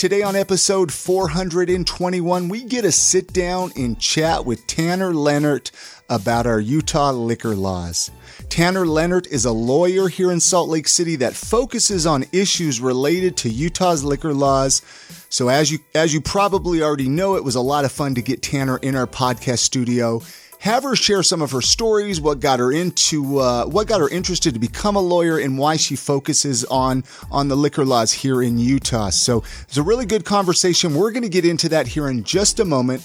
Today on episode 421, we get a sit down and chat with Tanner Leonard about our Utah liquor laws. Tanner Leonard is a lawyer here in Salt Lake City that focuses on issues related to Utah's liquor laws. So as you as you probably already know, it was a lot of fun to get Tanner in our podcast studio have her share some of her stories, what got her into, uh, what got her interested to become a lawyer, and why she focuses on on the liquor laws here in Utah. So it's a really good conversation. We're going to get into that here in just a moment,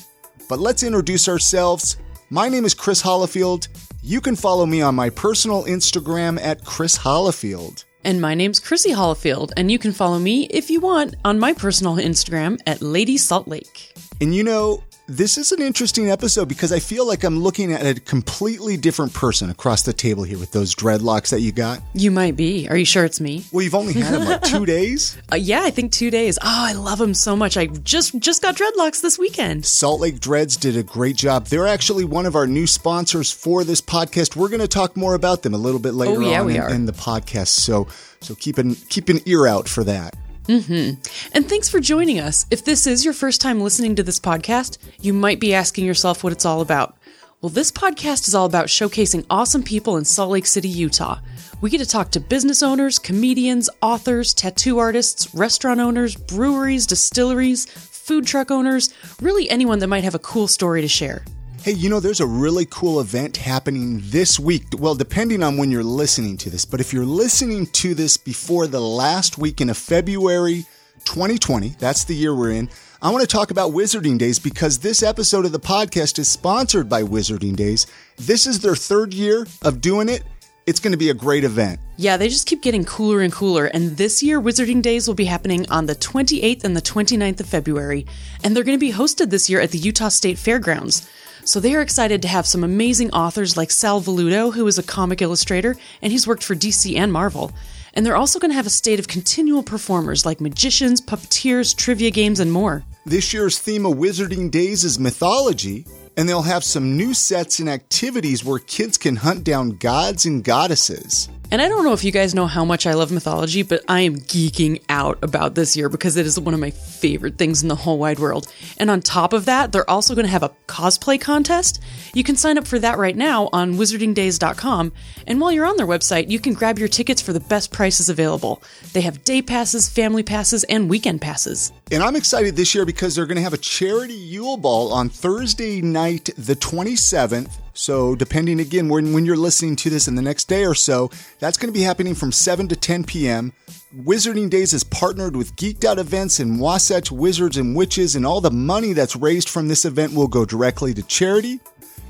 but let's introduce ourselves. My name is Chris Hollifield. You can follow me on my personal Instagram at Chris Hollifield. And my name's Chrissy Hollifield, and you can follow me if you want on my personal Instagram at Lady Salt Lake. And you know, this is an interesting episode because I feel like I'm looking at a completely different person across the table here with those dreadlocks that you got. You might be. Are you sure it's me? Well, you've only had them like two days. Uh, yeah, I think two days. Oh, I love them so much. I just just got dreadlocks this weekend. Salt Lake Dreads did a great job. They're actually one of our new sponsors for this podcast. We're going to talk more about them a little bit later oh, yeah, on in, in the podcast. So so keep an keep an ear out for that. Mm-hmm. And thanks for joining us. If this is your first time listening to this podcast, you might be asking yourself what it's all about. Well, this podcast is all about showcasing awesome people in Salt Lake City, Utah. We get to talk to business owners, comedians, authors, tattoo artists, restaurant owners, breweries, distilleries, food truck owners, really anyone that might have a cool story to share. Hey, you know, there's a really cool event happening this week. Well, depending on when you're listening to this, but if you're listening to this before the last weekend of February 2020, that's the year we're in, I want to talk about Wizarding Days because this episode of the podcast is sponsored by Wizarding Days. This is their third year of doing it. It's going to be a great event. Yeah, they just keep getting cooler and cooler. And this year, Wizarding Days will be happening on the 28th and the 29th of February. And they're going to be hosted this year at the Utah State Fairgrounds. So they are excited to have some amazing authors like Sal Velluto, who is a comic illustrator, and he's worked for DC and Marvel. And they're also going to have a state of continual performers like magicians, puppeteers, trivia games, and more. This year's theme of Wizarding Days is mythology, and they'll have some new sets and activities where kids can hunt down gods and goddesses. And I don't know if you guys know how much I love mythology, but I am geeking out about this year because it is one of my favorite things in the whole wide world. And on top of that, they're also going to have a cosplay contest. You can sign up for that right now on wizardingdays.com. And while you're on their website, you can grab your tickets for the best prices available. They have day passes, family passes, and weekend passes. And I'm excited this year because they're going to have a charity Yule Ball on Thursday night, the 27th. So, depending again when, when you're listening to this in the next day or so, that's going to be happening from 7 to 10 p.m. Wizarding Days is partnered with Geeked Out Events and Wasatch Wizards and Witches, and all the money that's raised from this event will go directly to charity.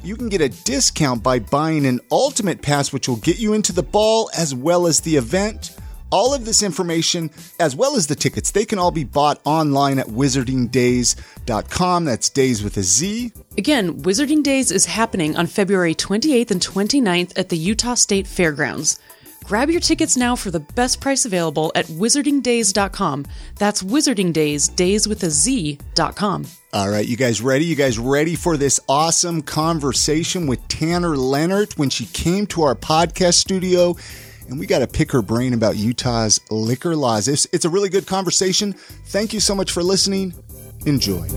You can get a discount by buying an Ultimate Pass, which will get you into the ball as well as the event. All of this information, as well as the tickets, they can all be bought online at wizardingdays.com. That's days with a Z. Again, Wizarding Days is happening on February 28th and 29th at the Utah State Fairgrounds. Grab your tickets now for the best price available at wizardingdays.com. That's Wizarding Days, days with a Z.com. All right, you guys ready? You guys ready for this awesome conversation with Tanner Leonard when she came to our podcast studio? And we got to pick her brain about Utah's liquor laws. It's, it's a really good conversation. Thank you so much for listening. Enjoy.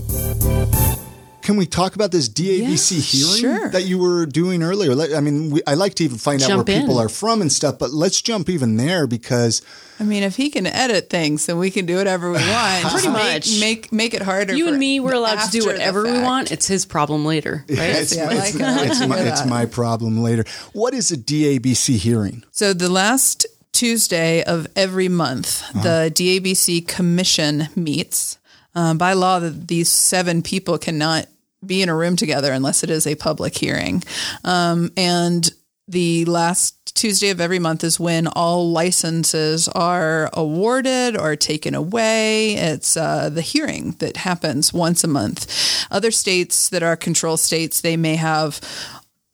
Can we talk about this DABC Yeah, hearing sure. that you were doing earlier? I mean, we, I like to even find out where in. people are from and stuff, but let's jump even there because I mean, if he can edit things, then we can do whatever we want. Pretty Just much. Make, make make it harder. You for and me, we're allowed to do whatever we want. It's his problem later, right? it's, Yeah, it's- like it. It's my, it's my problem later. What is a DABC hearing? So the last Tuesday of every month, the DABC Commission meets. Um, by law, these seven people cannot be in a room together unless it is a public hearing. Um, and the last Tuesday of every month is when all licenses are awarded or taken away. It's uh, the hearing that happens once a month. Other states that are control states, they may have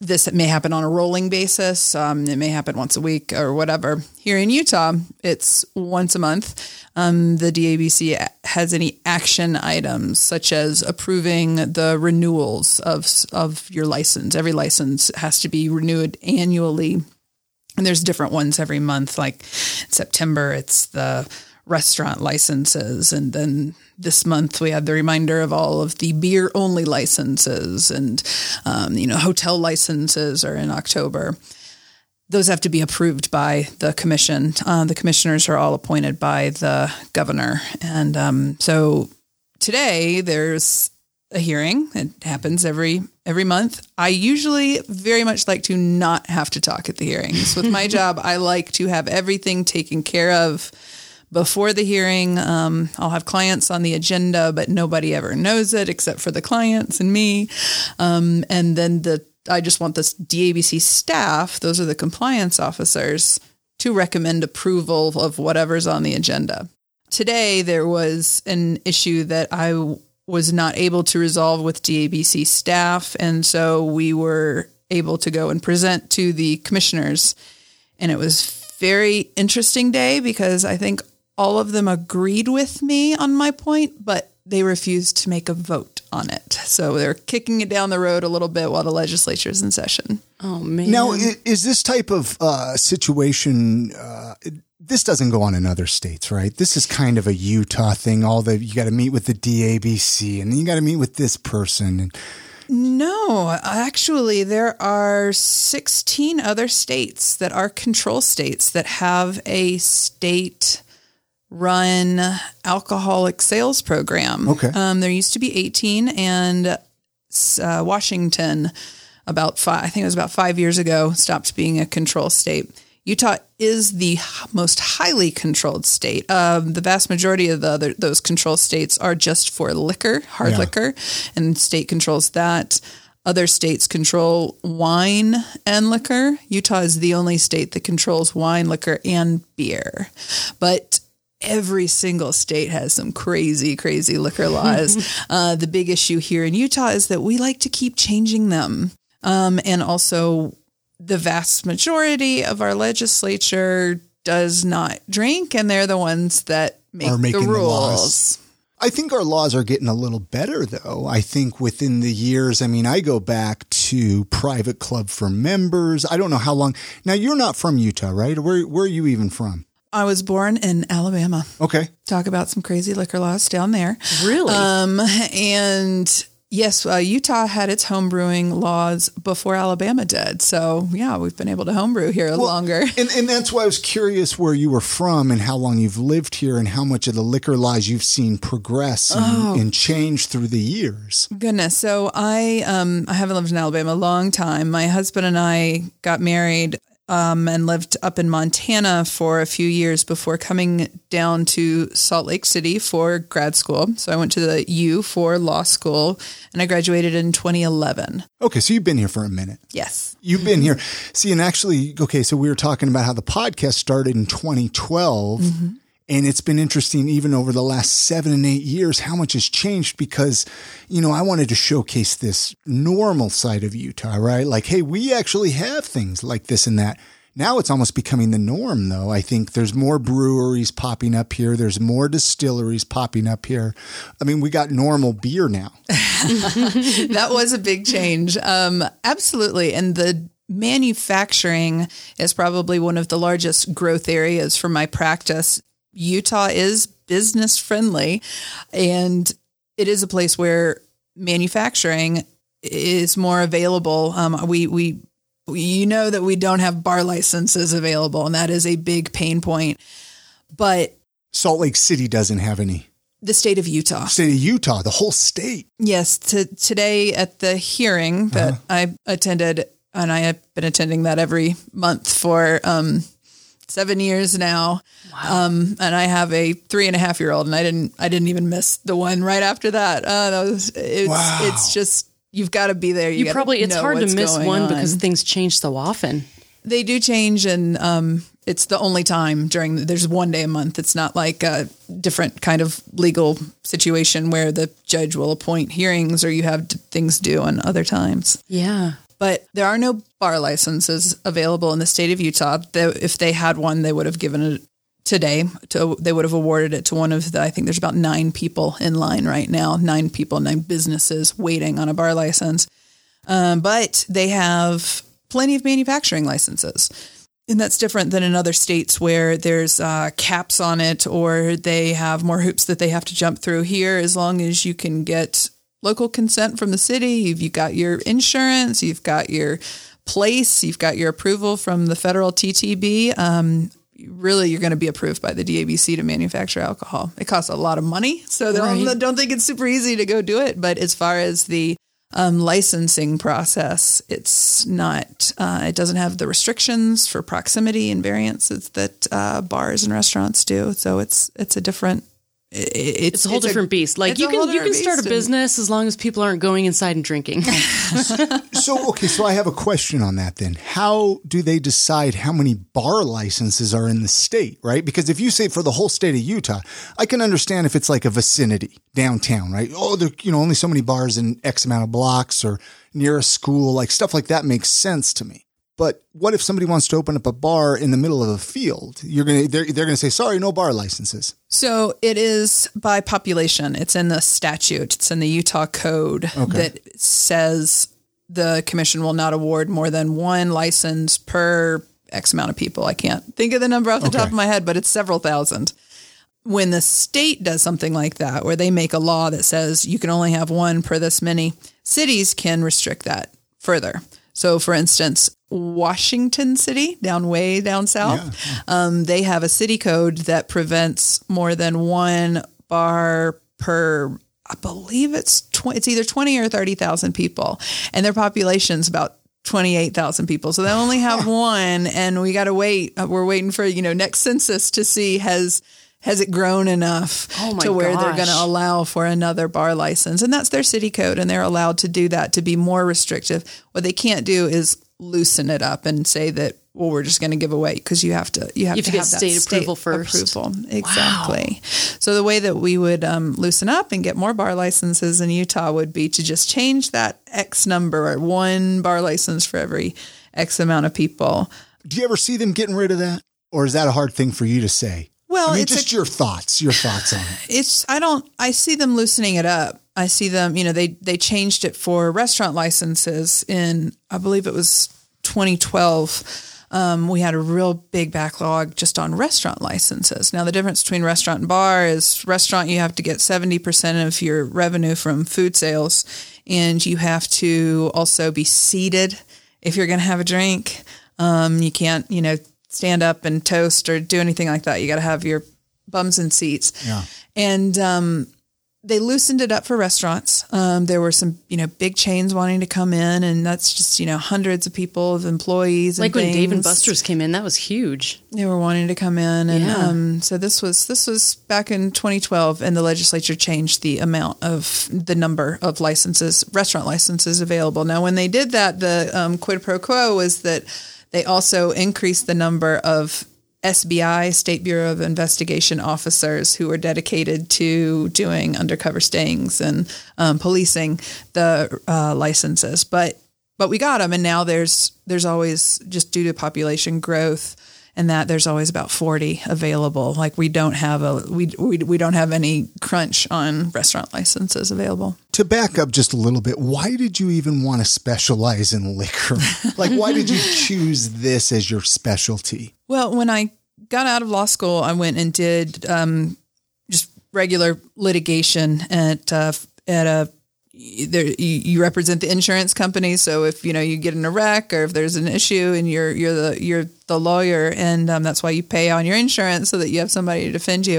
this may happen on a rolling basis. Um, it may happen once a week or whatever. Here in Utah, it's once a month. Um, the DABC has any action items such as approving the renewals of of your license. Every license has to be renewed annually, and there's different ones every month. Like September, it's the restaurant licenses, and then this month we had the reminder of all of the beer only licenses and um, you know hotel licenses are in october. Those have to be approved by the commission. Uh, the commissioners are all appointed by the governor. And um, so today there's a hearing it happens every every month. I usually very much like to not have to talk at the hearings. With my job i like to have everything taken care of before the hearing. Um, I'll have clients on the agenda, but nobody ever knows it except for the clients and me. Um, and then the I just want this DABC staff, those are the compliance officers, to recommend approval of whatever's on the agenda. Today, there was an issue that I was not able to resolve with DABC staff. And so we were able to go and present to the commissioners. And it was very interesting day because I think all of them agreed with me on my point, but they refused to make a vote on it. So they're kicking it down the road a little bit while the legislature is in session. Oh man! Now, is this type of uh, situation? Uh, this doesn't go on in other states, right? This is kind of a Utah thing. All the you got to meet with the DABC, and then you got to meet with this person. And, no, actually, there are 16 other states that are control states that have a state run alcoholic sales program. Okay. Um, there used to be 18 and uh, Washington about five, I think it was about five years ago, stopped being a control state. Utah is the most highly controlled state. Um, the vast majority of the other, those control states are just for liquor, hard yeah. liquor, and state controls that. Other states control wine and liquor. Utah is the only state that controls wine, liquor, and beer. But every single state has some crazy, crazy liquor laws. uh, the big issue here in Utah is that we like to keep changing them. Um, and also, the vast majority of our legislature does not drink, and they're the ones that make Are making the rules. The I think our laws are getting a little better, though. I think within the years, I mean, I go back to private club for members. I don't know how long. Now, you're not from Utah, right? Where, where are you even from? I was born in Alabama. Okay. Talk about some crazy liquor laws down there. Really? Um, and yes, uh, Utah had its homebrewing laws before Alabama did. So yeah, we've been able to homebrew here well, longer. And, and that's why I was curious where you were from and how long you've lived here and how much of the liquor laws you've seen progress and, oh. and change through the years. Goodness. So I um I haven't lived in Alabama a long time. My husband and I got married um, and lived up in Montana for a few years before coming down to Salt Lake City for grad school. So I went to the U for law school and I graduated in 2011. Okay, so you've been here for a minute. Yes. You've been here. See, and actually, okay, so we were talking about how the podcast started in 2012. Mm-hmm. And it's been interesting, even over the last seven and eight years, how much has changed because, you know, I wanted to showcase this normal side of Utah, right? Like, hey, we actually have things like this and that. Now it's almost becoming the norm, though. I think there's more breweries popping up here. There's more distilleries popping up here. I mean, we got normal beer now. that was a big change. Um, absolutely. And the manufacturing is probably one of the largest growth areas for my practice. Utah is business friendly and it is a place where manufacturing is more available. Um, we, we, you know that we don't have bar licenses available, and that is a big pain point. But Salt Lake City doesn't have any. The state of Utah. State of Utah, the whole state. Yes. To, today at the hearing that uh-huh. I attended, and I have been attending that every month for um, seven years now. Wow. Um, and I have a three and a half year old, and I didn't I didn't even miss the one right after that. Uh, that was, it's wow. it's just you've got to be there. You, you probably it's hard to miss one on. because things change so often. They do change, and um, it's the only time during. The, there's one day a month. It's not like a different kind of legal situation where the judge will appoint hearings or you have things due on other times. Yeah. But there are no bar licenses available in the state of Utah. If they had one, they would have given it today. To, they would have awarded it to one of the. I think there's about nine people in line right now. Nine people, nine businesses waiting on a bar license. Um, but they have plenty of manufacturing licenses. And that's different than in other states where there's uh, caps on it or they have more hoops that they have to jump through. Here, as long as you can get local consent from the city, you've got your insurance, you've got your place, you've got your approval from the federal TTB. Um, really, you're going to be approved by the DABC to manufacture alcohol. It costs a lot of money, so right. don't, don't think it's super easy to go do it. But as far as the um, licensing process. It's not, uh, it doesn't have the restrictions for proximity and variances that uh, bars and restaurants do. So it's it's a different it's, it's, a whole it's different a, beast. Like you can you can start a business as long as people aren't going inside and drinking. so okay, so I have a question on that then. How do they decide how many bar licenses are in the state, right? Because if you say for the whole state of Utah, I can understand if it's like a vicinity downtown, right? Oh, there you know only so many bars in X amount of blocks or near a school, like stuff like that makes sense to me. But what if somebody wants to open up a bar in the middle of a field? You're gonna they're, they're gonna say sorry, no bar licenses. So it is by population. It's in the statute. It's in the Utah code okay. that says the commission will not award more than one license per X amount of people. I can't think of the number off the okay. top of my head, but it's several thousand. When the state does something like that, where they make a law that says you can only have one per this many, cities can restrict that further. So, for instance, Washington City, down way down south, yeah. um, they have a city code that prevents more than one bar per. I believe it's tw- it's either twenty or thirty thousand people, and their population's about 28,000 people. So they only have one and we got to wait. Uh, we're waiting for, you know, next census to see has has it grown enough oh to where gosh. they're going to allow for another bar license? And that's their city code, and they're allowed to do that to be more restrictive. What they can't do is loosen it up and say that well we're just going to give away because you have to you have, you have to, to, have get state, state approval first approval exactly wow. so the way that we would um, loosen up and get more bar licenses in utah would be to just change that x number or one bar license for every x amount of people do you ever see them getting rid of that or is that a hard thing for you to say well, I mean, it's just a, your thoughts, your thoughts on it. It's I don't I see them loosening it up. I see them, you know, they they changed it for restaurant licenses in I believe it was 2012. Um, we had a real big backlog just on restaurant licenses. Now, the difference between restaurant and bar is restaurant, you have to get 70% of your revenue from food sales, and you have to also be seated if you're going to have a drink. Um, you can't, you know, stand up and toast or do anything like that. You got to have your bums and seats. Yeah. And um, they loosened it up for restaurants. Um, there were some, you know, big chains wanting to come in, and that's just, you know, hundreds of people of employees. Like when things. Dave and Buster's came in, that was huge. They were wanting to come in, and yeah. um, so this was this was back in 2012, and the legislature changed the amount of the number of licenses, restaurant licenses available. Now, when they did that, the um, quid pro quo was that they also increased the number of SBI, State Bureau of Investigation officers who are dedicated to doing undercover stings and um, policing the uh, licenses. But but we got them, and now there's there's always just due to population growth and that there's always about 40 available. Like we don't have a we, we we don't have any crunch on restaurant licenses available. To back up just a little bit, why did you even want to specialize in liquor? like why did you choose this as your specialty? Well, when I got out of law school, I went and did um, just regular litigation at uh, at a there you, represent the insurance company so if you know you get in a wreck or if there's an issue and you're you're the you're the lawyer and um, that's why you pay on your insurance so that you have somebody to defend you.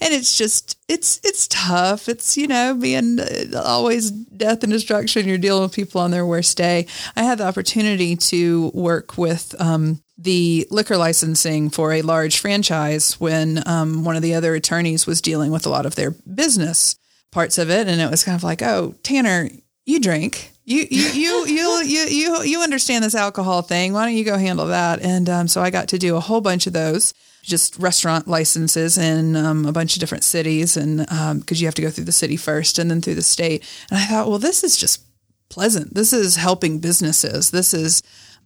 And it's just it's it's tough. It's you know being uh, always death and destruction. You're dealing with people on their worst day. I had the opportunity to work with um, the liquor licensing for a large franchise when um, one of the other attorneys was dealing with a lot of their business parts of it, and it was kind of like, oh, Tanner, you drink. You you you you you you you understand this alcohol thing. Why don't you go handle that? And um, so I got to do a whole bunch of those, just restaurant licenses in um, a bunch of different cities, and because um, you have to go through the city first and then through the state. And I thought, well, this is just pleasant. This is helping businesses. This is,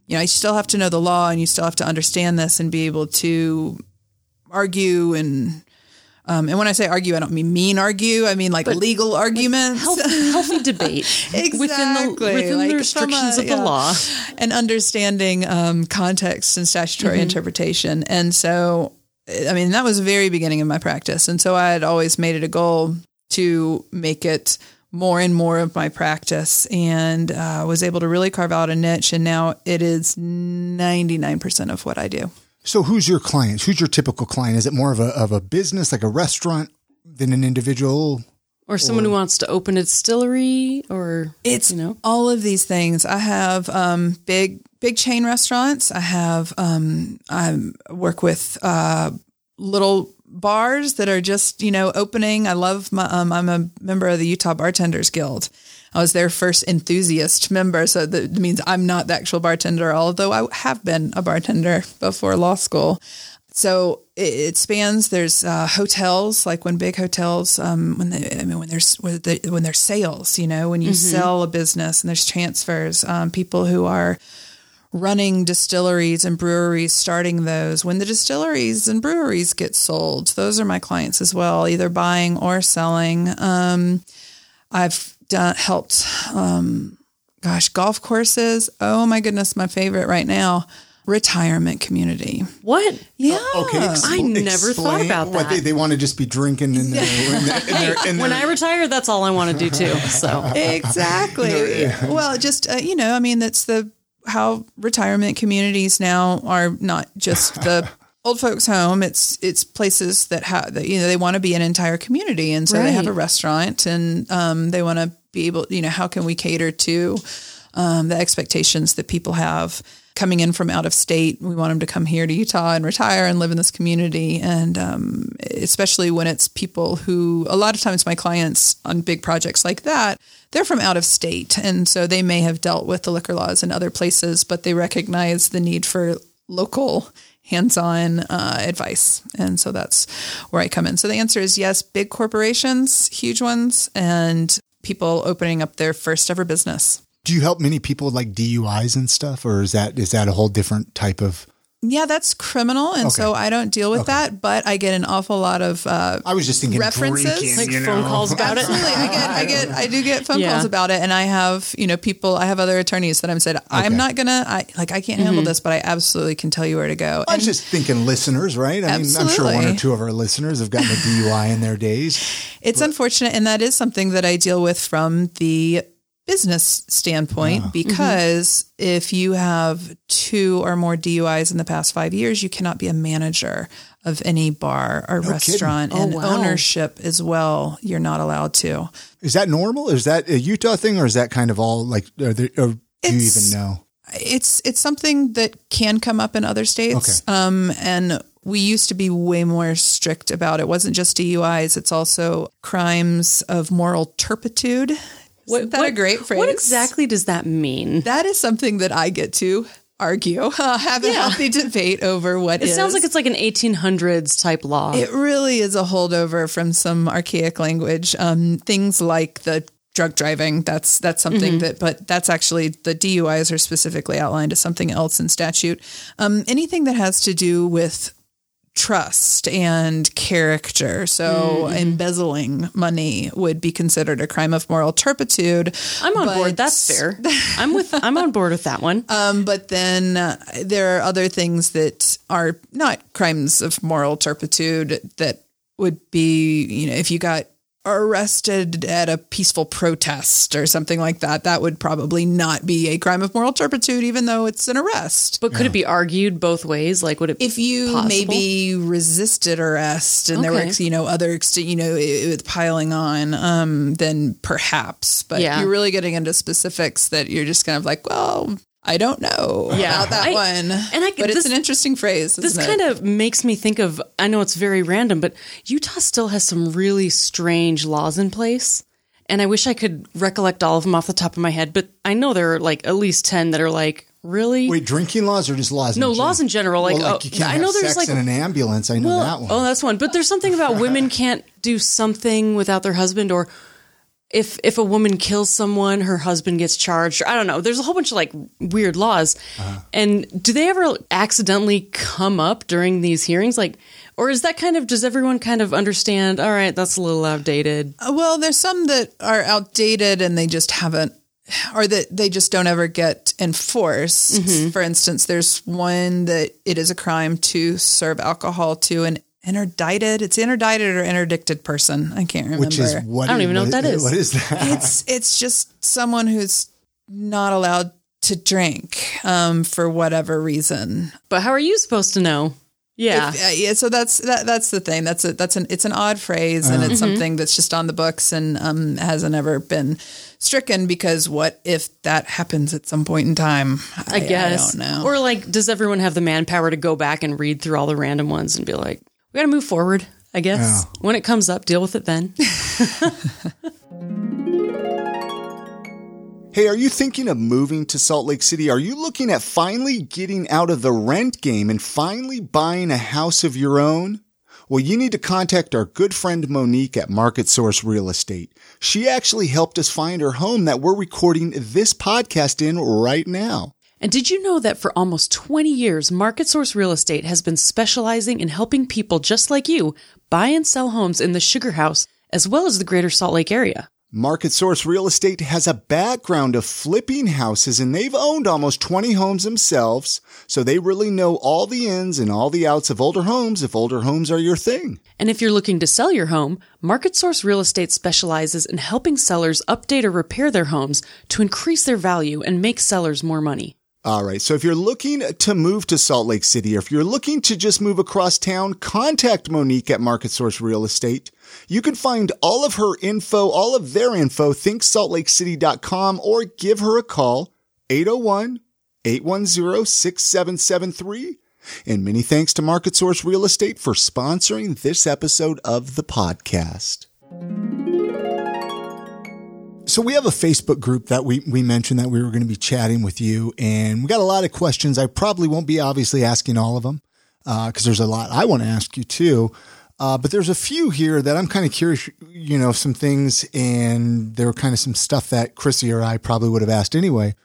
you know, you still have to know the law and you still have to understand this and be able to argue and um, and when I say argue, I don't mean mean argue. I mean like legal arguments, healthy, healthy debate exactly. within the within Like the restrictions a- of the yeah. law. and understanding um, context and statutory interpretation. And so, I mean, that was the very beginning of my practice. And so I had always made it a goal to make it more and more of my practice and uh, was able to really carve out a niche. And now it is 99% of what I do. So who's your client? Who's your typical client? Is it more of a of a business like a restaurant than an individual? Or someone who wants to open a distillery, or It's you know, all of these things. I have um, big big chain restaurants. I have um, I work with uh, little bars that are just you know opening. I love my. Um, I'm a member of the Utah Bartenders Guild. I was their first enthusiast member, so that means I'm not the actual bartender, although I have been a bartender before law school. So it, spans. There's uh, hotels, like when big hotels, um, when they, I mean, when there's when, the, when there's sales, you know, when you sell a business and there's transfers, um, people who are running distilleries and breweries, starting those. When the distilleries and breweries get sold, those are my clients as well, either buying or selling. Um, I've done helped, um, gosh, golf courses. Oh my goodness, my favorite right now. Retirement community. what? Yeah. Okay, I never thought about What they, that. they want to just be drinking in their, in their, in their, in When their- I retire, that's all I want to do too. So exactly. well, just uh, you know, I mean, that's the how retirement communities now are not just the old folks' home. It's it's places that have that you know they want to be an entire community, and so they have a restaurant, and um, they want to be able, you know, how can we cater to um, the expectations that people have coming in from out of state. We want them to come here to Utah and retire and live in this community. And um, especially when it's people who, a lot of times, my clients on big projects like that, they're from out of state. And so they may have dealt with the liquor laws in other places, but they recognize the need for local hands-on uh, advice and so that's where i come in so the answer is yes big corporations huge ones and people opening up their first ever business do you help many people like DUIs and stuff, or is that is that a whole different type of? Yeah, that's criminal, and so I don't deal with that. But I get an awful lot of uh, I was just thinking References? drinking, like you phone know? calls about it. Absolutely, I get, I get, I do get phone Yeah. calls about it, and I have, you know, people. I have other attorneys that I'm said I'm not gonna, I like, I can't handle this, but I absolutely can tell you where to go. I am just thinking listeners, right? I mean, I'm sure one or two of our listeners have gotten a DUI in their days. It's unfortunate, and that is something that I deal with from the business standpoint because if you have two or more DUIs in the past five years, you cannot be a manager of any bar or restaurant, Oh, and wow. ownership as well. You're not allowed to. Is that normal? Is that a Utah thing, or is that kind of all like? Are there, or do you even know? it's it's something that can come up in other states. Okay. Um, and we used to be way more strict about it. it. wasn't just DUIs; it's also crimes of moral turpitude. Isn't that a great phrase? What exactly does that mean? That is something that I get to argue, uh, have a healthy debate over what It sounds like it's like an 1800s type law. It really is a holdover from some archaic language. Um, things like the drug driving. That's that's something that, but that's actually the DUIs are specifically outlined as something else in statute. Um, anything that has to do with trust and character. So embezzling money would be considered a crime of moral turpitude. I'm on but- board. That's fair. I'm with. I'm on board with that one. Um, but then uh, there are other things that are not crimes of moral turpitude that would be, you know, if you got arrested at a peaceful protest or something like that, that would probably not be a crime of moral turpitude, even though it's an arrest. But could it be argued both ways? Like, would it? If you possible? maybe resisted arrest and there were, you know, other, ex- you know, it, it piling on, um, then perhaps. But Yeah. you're really getting into specifics that you're just kind of like, well, I don't know Yeah. about that I- one. and I- but this- it's an interesting phrase. This isn't it? kind of makes me think of. I know it's very random, but Utah still has some really strange laws in place. And I wish I could recollect all of them off the top of my head, but I know there are like at least 10 that are like, really? Wait, drinking laws or just laws? No, in laws in general, like, well, oh, you can't I know have there's, sex like- in an ambulance. I know Well, that one. Oh, that's one. But there's something about women can't do something without their husband or if if a woman kills someone, her husband gets charged. I don't know. There's a whole bunch of like weird laws. And do they ever accidentally come up during these hearings? Like, or is that kind of does everyone kind of understand? All right, that's a little outdated. Uh, Well, there's some that are outdated and they just haven't, or that they just don't ever get enforced. For instance, there's one that it is a crime to serve alcohol to an interdicted. It's interdicted or interdicted person. I can't remember. Which is what I don't even know what that is. What is that? it's it's just someone who's not allowed to drink um, for whatever reason. But how are you supposed to know? Yeah. Uh, yeah, so that's that, that's the thing. That's a that's an it's an odd phrase, and it's something that's just on the books and um, hasn't ever been stricken. Because what if that happens at some point in time? I guess. I don't know. Or like, does everyone have the manpower to go back and read through all the random ones and be like, we got to move forward? I guess when it comes up, deal with it then. Hey, are you thinking of moving to Salt Lake City? Are you looking at finally getting out of the rent game and finally buying a house of your own? Well, you need to contact our good friend Monique at Market Source Real Estate. She actually helped us find her home that we're recording this podcast in right now. And did you know that for almost 20 years, Market Source Real Estate has been specializing in helping people just like you buy and sell homes in the Sugar House as well as the greater Salt Lake area? Market Source Real Estate has a background of flipping houses and they've owned almost 20 homes themselves, so they really know all the ins and all the outs of older homes if older homes are your thing. And if you're looking to sell your home, Market Source Real Estate specializes in helping sellers update or repair their homes to increase their value and make sellers more money. All right. So if you're looking to move to Salt Lake City or if you're looking to just move across town, contact Monique at Market Source Real Estate. You can find all of her info, all of their info, thinksaltlakecity.com or give her a call, 801 810 6773. And many thanks to Market Source Real Estate for sponsoring this episode of the podcast. So we have a Facebook group that we, we mentioned that we were going to be chatting with you and we got a lot of questions. I probably won't be obviously asking all of them, uh, cause there's a lot I want to ask you too. Uh, but there's a few here that I'm kind of curious, you know, some things and there were kind of some stuff that Chrissy or I probably would have asked anyway.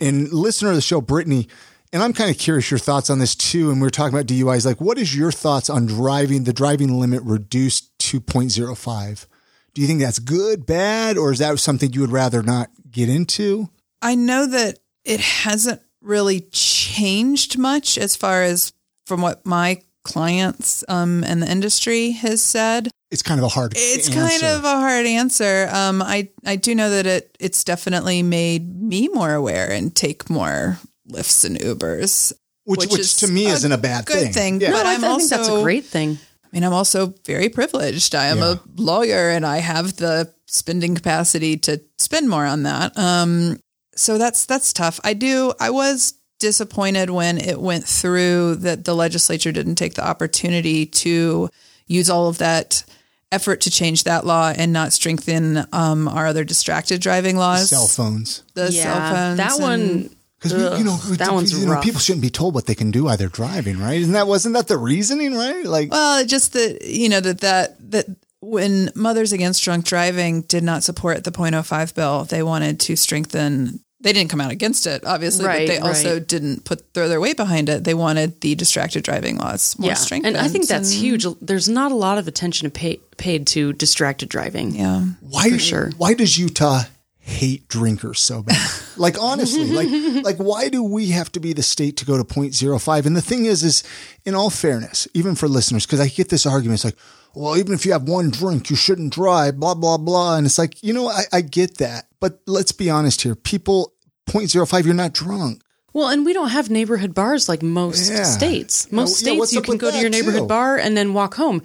And listener of the show, Brittany, and I'm kind of curious your thoughts on this too. And we are talking about DUIs. Like, what is your thoughts on driving the driving limit reduced to 0.05? Do you think that's good, bad, or is that something you would rather not get into? I know that it hasn't really changed much as far as from what my clients um, and the industry has said. It's kind of a hard. It's answer. kind of a hard answer. Um, I I do know that it it's definitely made me more aware and take more lifts and Ubers, which, which, to me isn't a bad good thing. thing. Yeah. But No, I, I'm I also think that's a great thing. I mean, I'm also very privileged. I am Yeah. a lawyer and I have the spending capacity to spend more on that. Um, so that's that's tough. I do. I was disappointed when it went through that the legislature didn't take the opportunity to use all of that effort to change that law and not strengthen um, our other distracted driving laws. cell phones. The cell phones. that and- one. Because you know, we- that one's you know, rough. people shouldn't be told what they can do while they're driving, right? Isn't that wasn't that the reasoning, right? Like, Well, just that you know that that that when Mothers Against Drunk Driving did not support the .05 bill, they wanted to strengthen. They didn't come out against it, obviously, Right, but they also right. didn't put throw their weight behind it. They wanted the distracted driving laws more Yeah, strengthened. and I think that's and- huge. There's not a lot of attention pay, paid to distracted driving. Yeah, why? sure. Why does Utah hate drinkers so bad? like honestly, like like why do we have to be the state to go to 0.05? And the thing is, is in all fairness, even for listeners, because I get this argument, it's like, well, even if you have one drink, you shouldn't drive, blah blah blah. And it's like, you know, I, I get that, but let's be honest here, people 0.05, you're not drunk. Well, and we don't have neighborhood bars like most Yeah. states. Most states, you can go to your neighborhood too? bar and then walk home.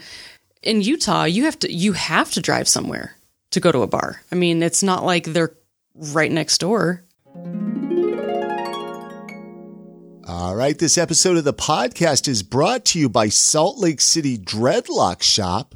In Utah, you have to you have to drive somewhere to go to a bar. I mean, it's not like they're right next door. All right, this episode of the podcast is brought to you by Salt Lake City Dreadlock Shop.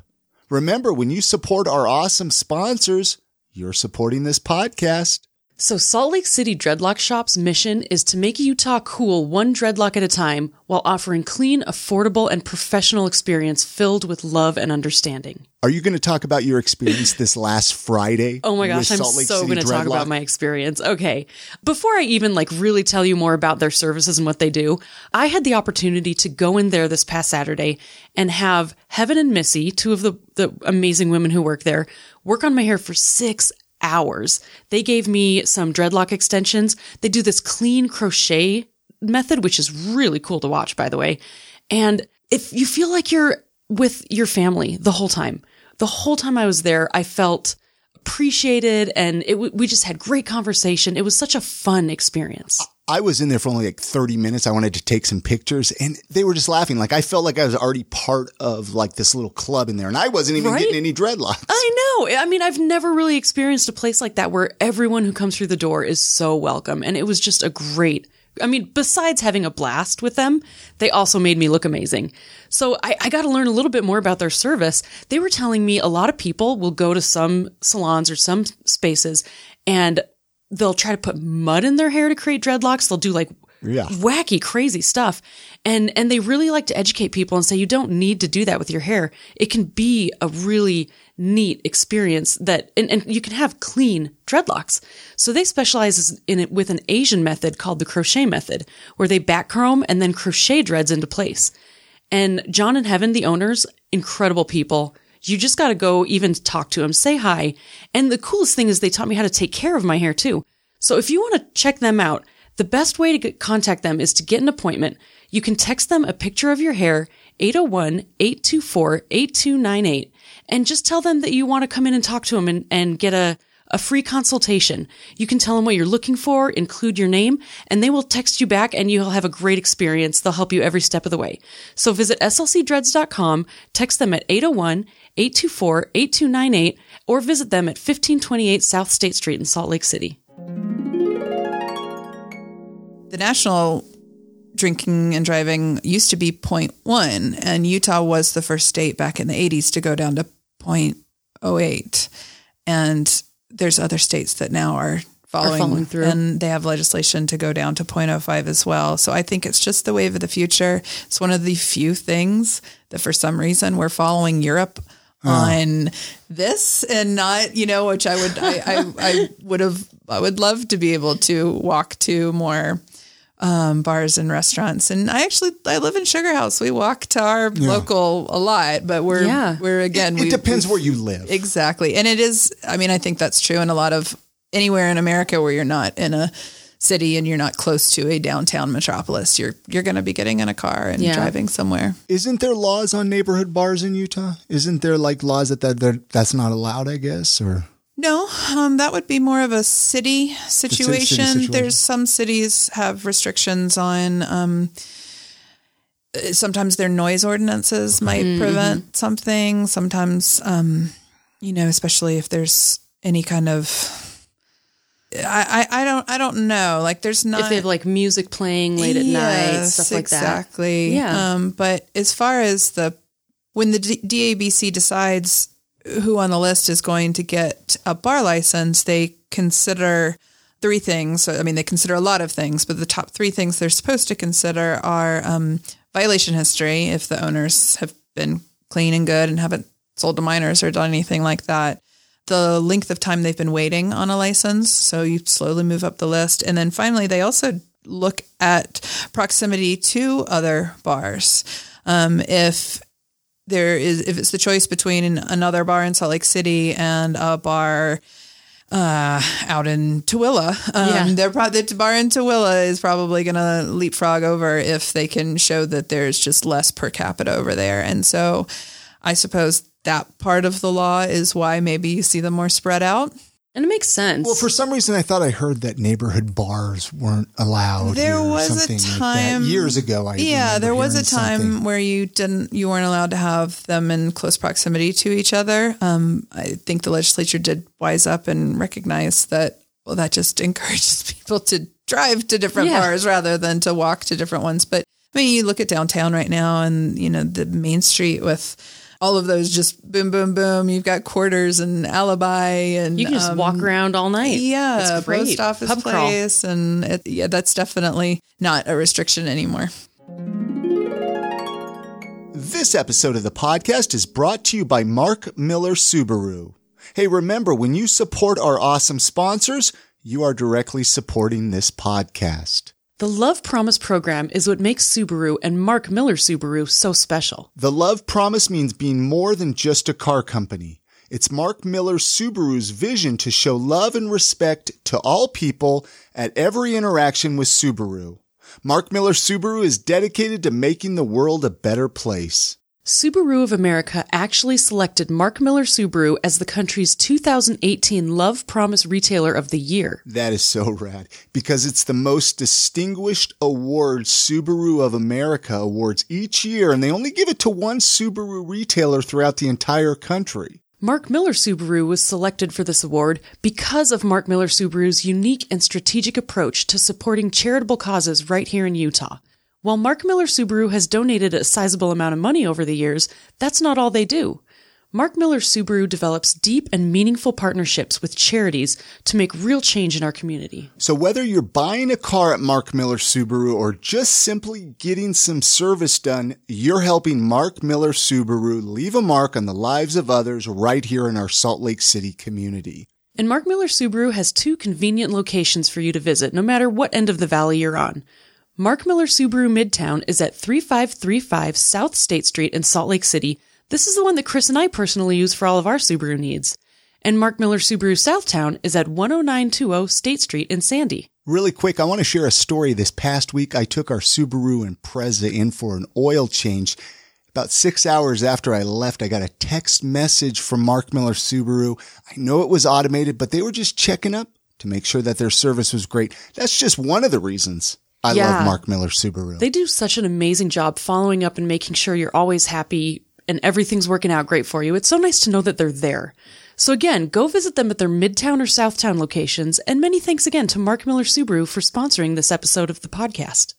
Remember, when you support our awesome sponsors, you're supporting this podcast. So, Salt Lake City Dreadlock Shop's mission is to make Utah cool one dreadlock at a time while offering clean, affordable, and professional experience filled with love and understanding. Are you going to talk about your experience this last Friday? Oh my gosh, I'm so going to talk about my experience. Okay. Before I even like really tell you more about their services and what they do, I had the opportunity to go in there this past Saturday and have Heaven and Missy, two of the, the amazing women who work there, work on my hair for six hours. They gave me some dreadlock extensions. They do this clean crochet method, which is really cool to watch, by the way. And if you feel like you're with your family the whole time, the whole time I was there, I felt appreciated and it, w- we just had great conversation. It was such a fun experience. I was in there for only like 30 minutes. I wanted to take some pictures and they were just laughing. Like I felt like I was already part of like this little club in there and I wasn't even Right? getting any dreadlocks. I know. I mean, I've never really experienced a place like that where everyone who comes through the door is so welcome. And it was just a great, I mean, besides having a blast with them, they also made me look amazing. So I, I got to learn a little bit more about their service. They were telling me a lot of people will go to some salons or some spaces and they'll try to put mud in their hair to create dreadlocks. They'll do like Yeah. wacky, crazy stuff. And, and they really like to educate people and say, you don't need to do that with your hair. It can be a really neat experience that, and, and you can have clean dreadlocks. So they specialize in it with an Asian method called the crochet method, where they back comb and then crochet dreads into place. And John and Heaven, the owners, incredible people. You just got to go even talk to them, say hi. And the coolest thing is they taught me how to take care of my hair too. So if you want to check them out, the best way to get, contact them is to get an appointment. You can text them a picture of your hair, 801-824-8298, and just tell them that you want to come in and talk to them and, and get a, a free consultation. You can tell them what you're looking for, include your name, and they will text you back and you'll have a great experience. They'll help you every step of the way. So visit slcdreads.com, text them at 801-824-8298, or visit them at 1528 South State Street in Salt Lake City. the national drinking and driving used to be 0.1 and Utah was the first state back in the 80s to go down to 0.08 and there's other states that now are following, following through. and they have legislation to go down to 0.05 as well. So i think it's just the wave of the future. It's one of the few things that for some reason we're following europe on this and not you know which i would I, I i would have i would love to be able to walk to more um, bars and restaurants. And I actually I live in Sugar House. We walk to our local a lot, but we're Yeah. we're again It we, depends where you live. exactly. And it is. I mean, I think that's true in a lot of anywhere in America where you're not in a city and you're not close to a downtown metropolis. You're you're going to be getting in a car and Yeah. driving somewhere. Isn't there laws on neighborhood bars in Utah? Isn't there like laws that, that, that that's not allowed, I guess, or No, um, that would be more of a city situation. situation. There's some cities have restrictions on. Um, uh, sometimes their noise ordinances might prevent something. Sometimes, um, you know, especially if there's any kind of. I, I, I don't I don't know like there's not if they have like music playing late at night, Yes, stuff like that. exactly. Yeah. Um, but as far as the when the D- DABC decides who on the list is going to get a bar license, they consider three things. So, I mean, they consider a lot of things, but the top three things they're supposed to consider are um, violation history, if the owners have been clean and good and haven't sold to minors or done anything like that. The length of time they've been waiting on a license. So you slowly move up the list. And then finally, they also look at proximity to other bars. Um, if there is if it's the choice between another bar in Salt Lake City and a bar uh, out in Tooele, um, Yeah. they're pro- the bar in Tooele is probably going to leapfrog over if they can show that there's just less per capita over there. And so, I suppose that part of the law is why maybe you see them more spread out. And it makes sense. Well, for some reason, I thought I heard that neighborhood bars weren't allowed. There here or was a something like time- years ago. I yeah, there was a time something. where you didn't, you weren't allowed to have them in close proximity to each other. Um, I think the legislature did wise up and recognize that. Well, that just encourages people to drive to different Yeah. bars rather than to walk to different ones. But I mean, you look at downtown right now, and you know the main street with all of those just boom, boom, boom. You've got quarters and alibi and You can just um, walk around all night. Yeah, It's great. post office Pub crawl. place, and it, yeah, that's definitely not a restriction anymore. This episode of the podcast is brought to you by Mark Miller Subaru. Hey, remember, when you support our awesome sponsors, you are directly supporting this podcast. The Love Promise program is what makes Subaru and Mark Miller Subaru so special. The Love Promise means being more than just a car company. It's Mark Miller Subaru's vision to show love and respect to all people at every interaction with Subaru. Mark Miller Subaru is dedicated to making the world a better place. Subaru of America actually selected Mark Miller Subaru as the country's 2018 Love Promise Retailer of the Year. That is so rad because it's the most distinguished award Subaru of America awards each year, and they only give it to one Subaru retailer throughout the entire country. Mark Miller Subaru was selected for this award because of Mark Miller Subaru's unique and strategic approach to supporting charitable causes right here in Utah. While Mark Miller Subaru has donated a sizable amount of money over the years, that's not all they do. Mark Miller Subaru develops deep and meaningful partnerships with charities to make real change in our community. So whether you're buying a car at Mark Miller Subaru or just simply getting some service done, you're helping Mark Miller Subaru leave a mark on the lives of others right here in our Salt Lake City community. And Mark Miller Subaru has two convenient locations for you to visit no matter what end of the valley you're on. Mark Miller Subaru Midtown is at 3535 South State Street in Salt Lake City. This is the one that Chris and I personally use for all of our Subaru needs. And Mark Miller Subaru Southtown is at 10920 State Street in Sandy. Really quick, I want to share a story. This past week, I took our Subaru Impreza in for an oil change. About six hours after I left, I got a text message from Mark Miller Subaru. I know it was automated, but they were just checking up to make sure that their service was great. That's just one of the reasons I Yeah. love Mark Miller Subaru. They do such an amazing job following up and making sure you're always happy and everything's working out great for you. It's so nice to know that they're there. So again, go visit them at their Midtown or Southtown locations. And many thanks again to Mark Miller Subaru for sponsoring this episode of the podcast.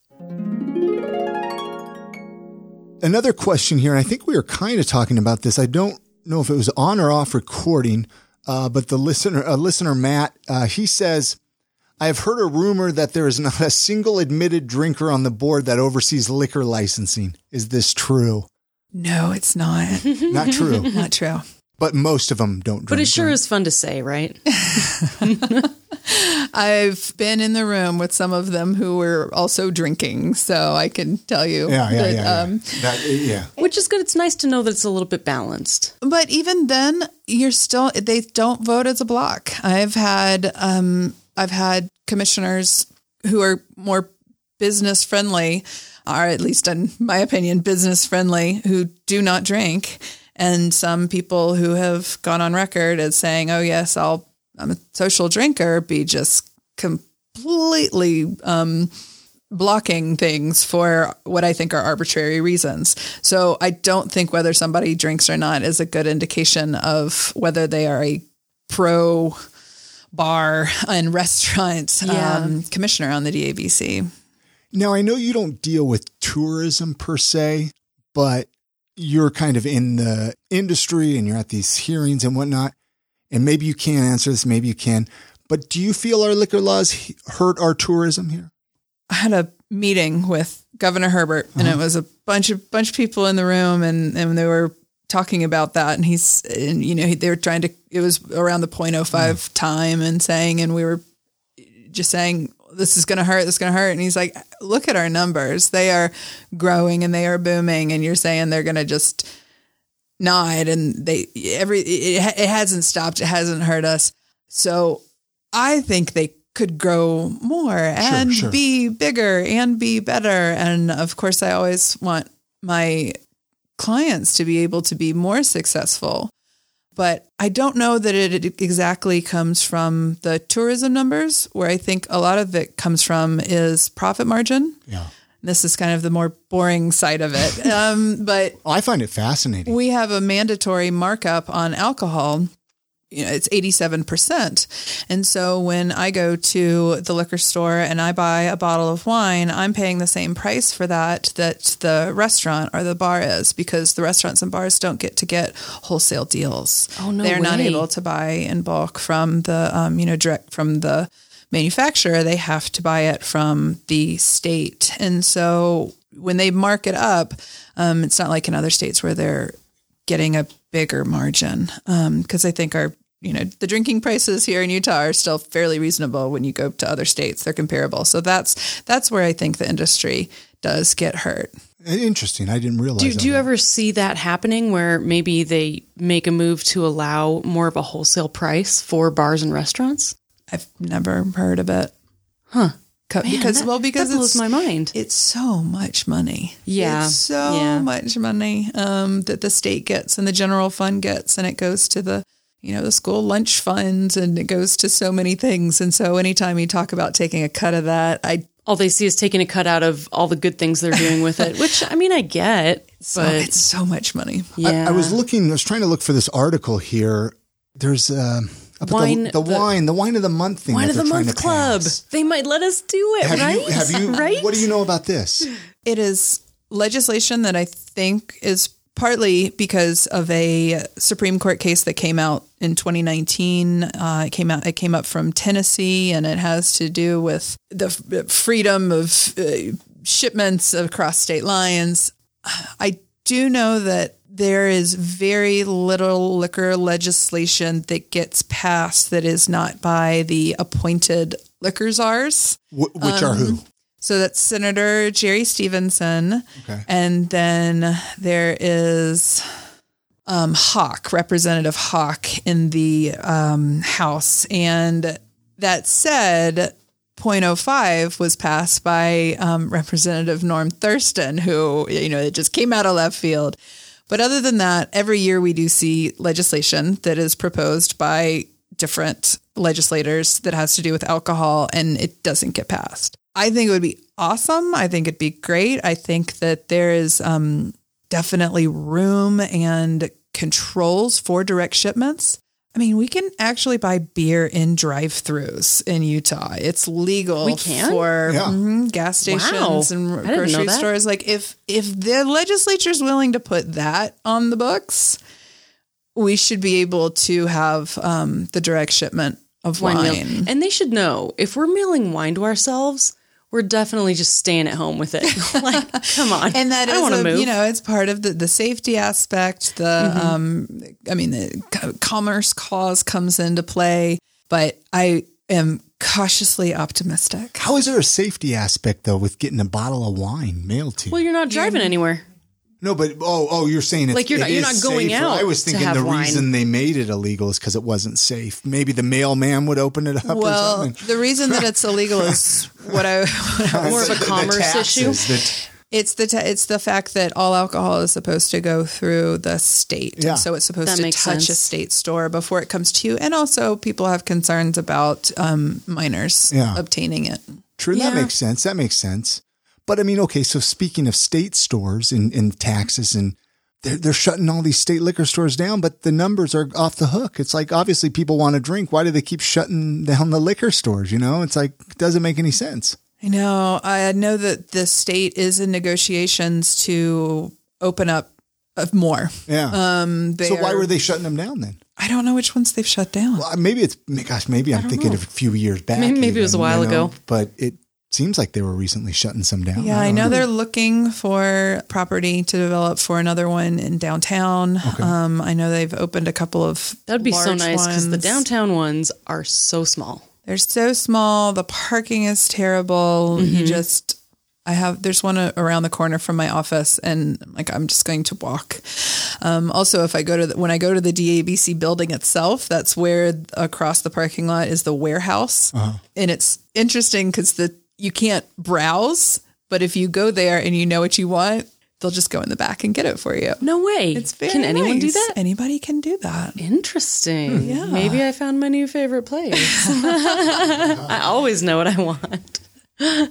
Another question here, and I think we were kind of talking about this. I don't know if it was on or off recording, uh, but the listener, uh, listener Matt, uh, he says, I have heard a rumor that there is not a single admitted drinker on the board that oversees liquor licensing. Is this true? No, it's not. Not true, not true. but most of them don't drink. But it sure right? is fun to say, right? I've been in the room with some of them who were also drinking, so I can tell you. Yeah, yeah, that, yeah, yeah. um, That- yeah. Which is good. It's nice to know that it's a little bit balanced. But even then, you're still they don't vote as a block. I've had um, I've had commissioners who are more business friendly, or at least in my opinion, business friendly, who do not drink, and some people who have gone on record as saying, "Oh yes, I'll I'm a social drinker," be just completely um, blocking things for what I think are arbitrary reasons. So I don't think whether somebody drinks or not is a good indication of whether they are a pro bar and restaurant Yeah. um, commissioner on the DABC. Now, I know you don't deal with tourism per se, but you're kind of in the industry and you're at these hearings and whatnot. And maybe you can't answer this, maybe you can. But do you feel our liquor laws hurt our tourism here? I had a meeting with Governor Herbert, and it was a bunch of bunch of people in the room, and and they were talking about that, and he's and you know they were trying to. It was around the 0.05 time, and saying, and we were just saying this is going to hurt, this is going to hurt, and he's like, look at our numbers, they are growing and they are booming, and you're saying they're going to just nod, and they every it, it hasn't stopped, it hasn't hurt us, so I think they could grow more and sure. be bigger and be better. And of course, I always want my clients to be able to be more successful. But I don't know that it exactly comes from the tourism numbers. Where I think a lot of it comes from is profit margin. Yeah. This is kind of the more boring side of it. Um, but I find it fascinating. we have a mandatory markup on alcohol you know, it's 87%. And so when I go to the liquor store and I buy a bottle of wine, I'm paying the same price for that that the restaurant or the bar is because the restaurants and bars don't get to get wholesale deals. Oh, no They're not able to buy in bulk from the, um, you know, direct from the manufacturer. They have to buy it from the state. And so when they mark it up, um, it's not like in other states where they're getting a bigger margin because I think our you know the drinking prices here in Utah are still fairly reasonable when you go to other states they're comparable so that's that's where I think the industry does get hurt Interesting. I didn't realize. Do, all do you ever see that happening where maybe they make a move to allow more of a wholesale price for bars and restaurants? I've never heard of it Huh. Co- because that- well because that blows it's my mind. it's so much money Yeah, it's so yeah. much money um, that the state gets and the general fund gets and it goes to the you know the school lunch funds and it goes to so many things and so anytime you talk about taking a cut of that I All they see is taking a cut out of all the good things they're doing with it, which I mean, I get, so but it's so much money yeah, I, I was looking. I was trying to look for this article here. There's uh, about Wine- the, the, the- wine, the wine of the month thing. Wine of the Month Club. pass. They might let us do it, Have right? you? Have you? right? What do you know about this? It is legislation that I think is partly because of a Supreme Court case that came out in 2019. Uh, it came out. It came up from Tennessee, and it has to do with the freedom of uh, shipments across state lines. I do know that there is very little liquor legislation that gets passed that is not by the appointed liquor czars. Wh- which are who? So that's Senator Jerry Stevenson. Okay. And then there is um, Hawkes, Representative Hawkes in the um, House. And that said, 0.05 was passed by um, Representative Norm Thurston, who, you know, it just came out of left field. But other than that, every year we do see legislation that is proposed by different legislators that has to do with alcohol and it doesn't get passed. I think it would be awesome. I think it'd be great. I think that there is um, definitely room and controls for direct shipments. I mean, we can actually buy beer in drive-throughs in Utah. It's legal We can? for Yeah. mhm, gas stations Wow. and I didn't know grocery stores. Like if if the legislature is willing to put that on the books, we should be able to have um, the direct shipment of wine. meal. And they should know if we're mailing wine to ourselves, we're definitely just staying at home with it. like, come on. and that I don't is want to a, move. you know it's part of the, the safety aspect the Mm-hmm. um i mean the commerce clause comes into play but i am cautiously optimistic How is there a safety aspect though with getting a bottle of wine mailed to you? well, you're not driving anywhere. No, but oh, oh, you're saying it's Like, you're not- it you're not going safer. out I was to thinking have the wine. reason they made it illegal is because it wasn't safe. Maybe the mailman would open it up or well something. the reason that it's illegal is what i, what I More of a The- the commerce taxes issue. that- It's the ta it's the fact that all alcohol is supposed to go through the state, Yeah. and so it's supposed That to makes touch a state store before it comes to you. And also, people have concerns about um, minors Yeah. obtaining it. True, that makes sense. That makes sense. But I mean, okay, so speaking of state stores and, and taxes and they're, they're shutting all these state liquor stores down, but the numbers are off the hook. It's like, obviously people want to drink. Why do they keep shutting down the liquor stores? You know, it's like, it doesn't make any sense. I know. I know that the state is in negotiations to open up uh, more. Yeah. Um, they so why were they shutting them down then? I don't know which ones they've shut down. Well, maybe it's, gosh, maybe I'm thinking of a few years back. Maybe- maybe it was a while you know, ago. But it seems like they were recently shutting some down. Yeah, I don't know they're looking for property to develop for another one in downtown. Um, I know they've opened a couple of That would be so nice because the downtown ones are so small. They're so small. The parking is terrible. Mm-hmm. You just, I have, there's one around the corner from my office, and like I'm just going to walk. Um, also, if I go to the, when I go to the DABC building itself, that's where across the parking lot is the warehouse, Uh-huh. and it's interesting because the you can't browse, but if you go there and you know what you want, they'll just go in the back and get it for you. No way. It's very Can anyone do that? Anybody can do that. Interesting. Hmm. Yeah. Maybe I found my new favorite place. I always know what I want.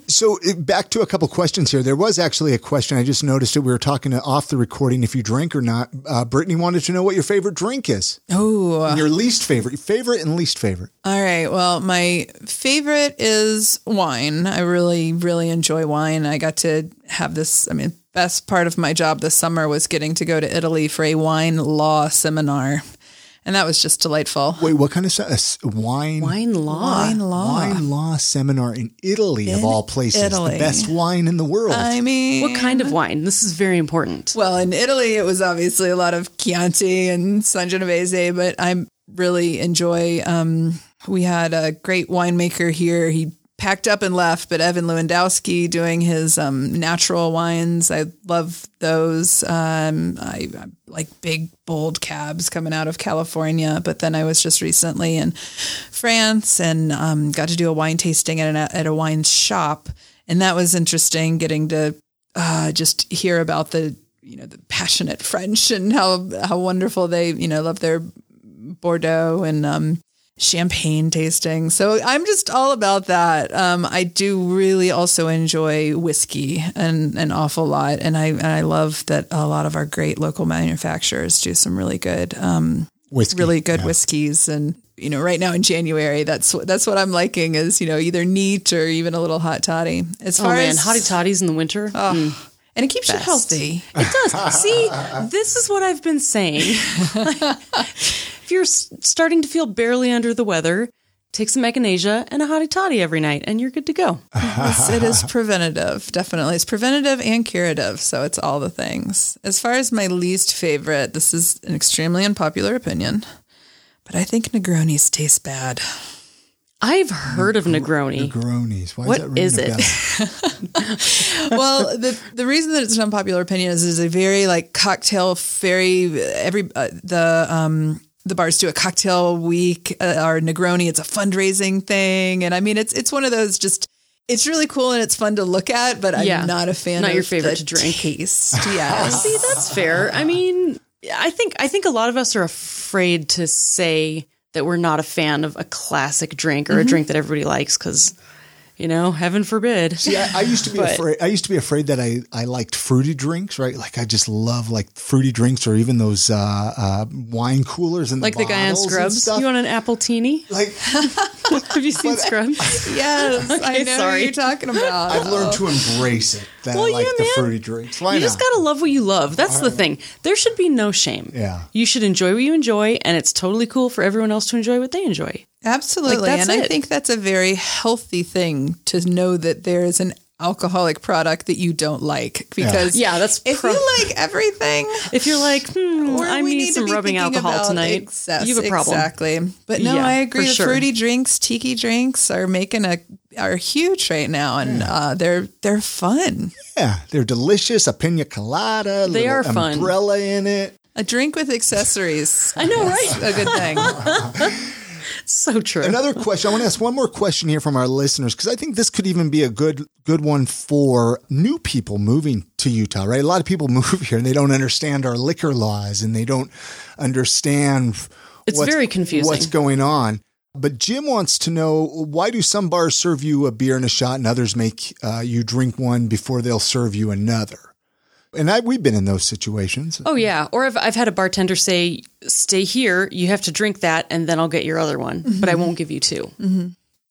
So uh, back to a couple questions here. There was actually a question. I just noticed it. We were talking off the recording if you drink or not. Uh, Brittany wanted to know what your favorite drink is. Oh, Your least favorite, favorite and least favorite. All right. Well, my favorite is wine. I really, really enjoy wine. I got to have this. I mean, best part of my job this summer was getting to go to Italy for a wine law seminar. And that was just delightful. Wait, what kind of se- a s- wine? Wine law. Wine law. Wine law seminar in Italy of all places. Italy. The best wine in the world. I mean, What kind of wine? This is very important. Well, in Italy, it was obviously a lot of Chianti and Sangiovese, but I really enjoy. Um, we had a great winemaker here. He packed up and left, but Evan Lewandowski doing his um, natural wines. I love those. Um, I, I like big, bold cabs coming out of California. But then I was just recently in France and um, got to do a wine tasting at, an, at a wine shop. And that was interesting getting to uh, just hear about the you know the passionate French and how how wonderful they you know love their Bordeaux and um, champagne tasting. So I'm just all about that. Um, I do really also enjoy whiskey and an awful lot, and I and I love that a lot of our great local manufacturers do some really good um, Whiskey. really good yeah. whiskeys and. You know, right now in January, that's what that's what I'm liking is you know either neat or even a little hot toddy. As Oh far man, as hottie toddies in the winter. Mm. And it keeps you healthy. It does. See, this is what I've been saying. if you're starting to feel barely under the weather, take some echinacea and a hottie toddy every night, and you're good to go. It's, it is preventative, definitely. It's preventative and curative, so it's all the things. As far as my least favorite, this is an extremely unpopular opinion, but I think Negronis taste bad. I've heard of Negroni. Negronis. Why What is that is it? well, the the reason that it's an unpopular opinion is is a very like cocktail, very every uh, the um the bars do a cocktail week uh, or Negroni. It's a fundraising thing, and I mean it's it's one of those just. It's really cool and it's fun to look at, but I'm not a fan Not of your favorite the to drink. taste. yeah. See, that's fair. I mean, I think I think a lot of us are afraid to say that we're not a fan of a classic drink or a mm-hmm. drink that everybody likes because, you know, heaven forbid. See, I, I used to be But- afraid. I used to be afraid that I, I liked fruity drinks, right? Like I just love like fruity drinks, or even those uh, uh, wine coolers and Like the guy on Scrubs. You want an appletini? like Have you seen Scrubs? Yes, I know sorry. what you're talking about. I've learned to embrace it. That Well, I like yeah, the man. fruity drinks. Why you not? just gotta love what you love. That's the thing. There should be no shame. Yeah. You should enjoy what you enjoy, and it's totally cool for everyone else to enjoy what they enjoy. Absolutely. Like, that's and I think that's a very healthy thing to know that there is an alcoholic product that you don't like because Yeah, that's if pro- you like everything If you're like, hmm, I we need to some be rubbing alcohol tonight, excess- you have a problem. Exactly. But no, Yeah, I agree. The sure. fruity drinks, tiki drinks are making a are huge right now and uh, they're they're fun. yeah, they're delicious. A pina colada. They little are fun. Umbrella in it. A drink with accessories. I know, right? A good thing. so true. Another question. I want to ask one more question here from our listeners because I think this could even be a good good one for new people moving to Utah. Right, a lot of people move here and they don't understand our liquor laws and they don't understand. It's what's- very confusing. What's going on? But Jim wants to know why do some bars serve you a beer and a shot and others make uh, you drink one before they'll serve you another? And I, we've been in those situations. Oh yeah, or I've, I've had a bartender say, "Stay here. You have to drink that, and then I'll get your other one, but I won't give you 2 mm-hmm.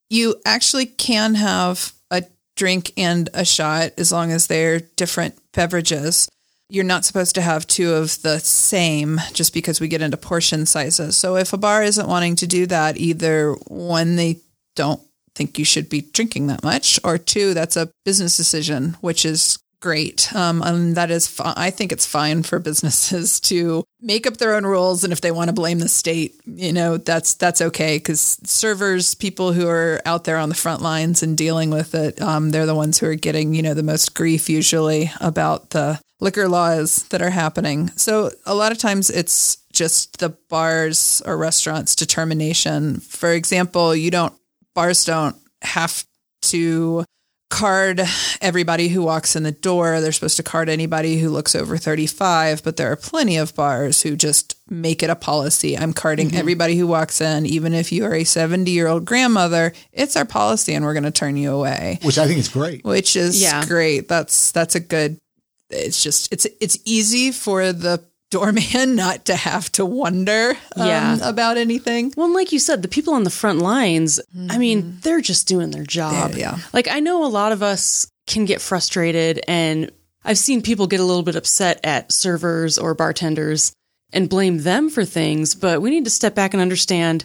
you actually can have a drink and a shot as long as they're different beverages. You're not supposed to have two of the same just because we get into portion sizes. So if a bar isn't wanting to do that, either one, they don't think you should be drinking that much, or two, that's a business decision, which is great. Um, and that is, fi- I think it's fine for businesses to make up their own rules. And if they want to blame the state, you know, that's, that's okay. Cause servers, people who are out there on the front lines and dealing with it, um, they're the ones who are getting, you know, the most grief usually about the liquor laws that are happening. So a lot of times it's just the bars or restaurants determination. For example, you don't, bars don't have to card everybody who walks in the door. They're supposed to card anybody who looks over 35, but there are plenty of bars who just make it a policy. I'm carding Mm-hmm. everybody who walks in, even if you are a 70 year old grandmother. It's our policy, and we're going to turn you away, Which I think is great. which is Yeah. great. That's that's a good. It's just it's it's easy for the doorman not to have to wonder um, Yeah. about anything. Well, and like you said, the people on the front lines, I mean, they're just doing their job. Mm-hmm. Yeah, yeah. Like, I know a lot of us can get frustrated, and I've seen people get a little bit upset at servers or bartenders and blame them for things, but we need to step back and understand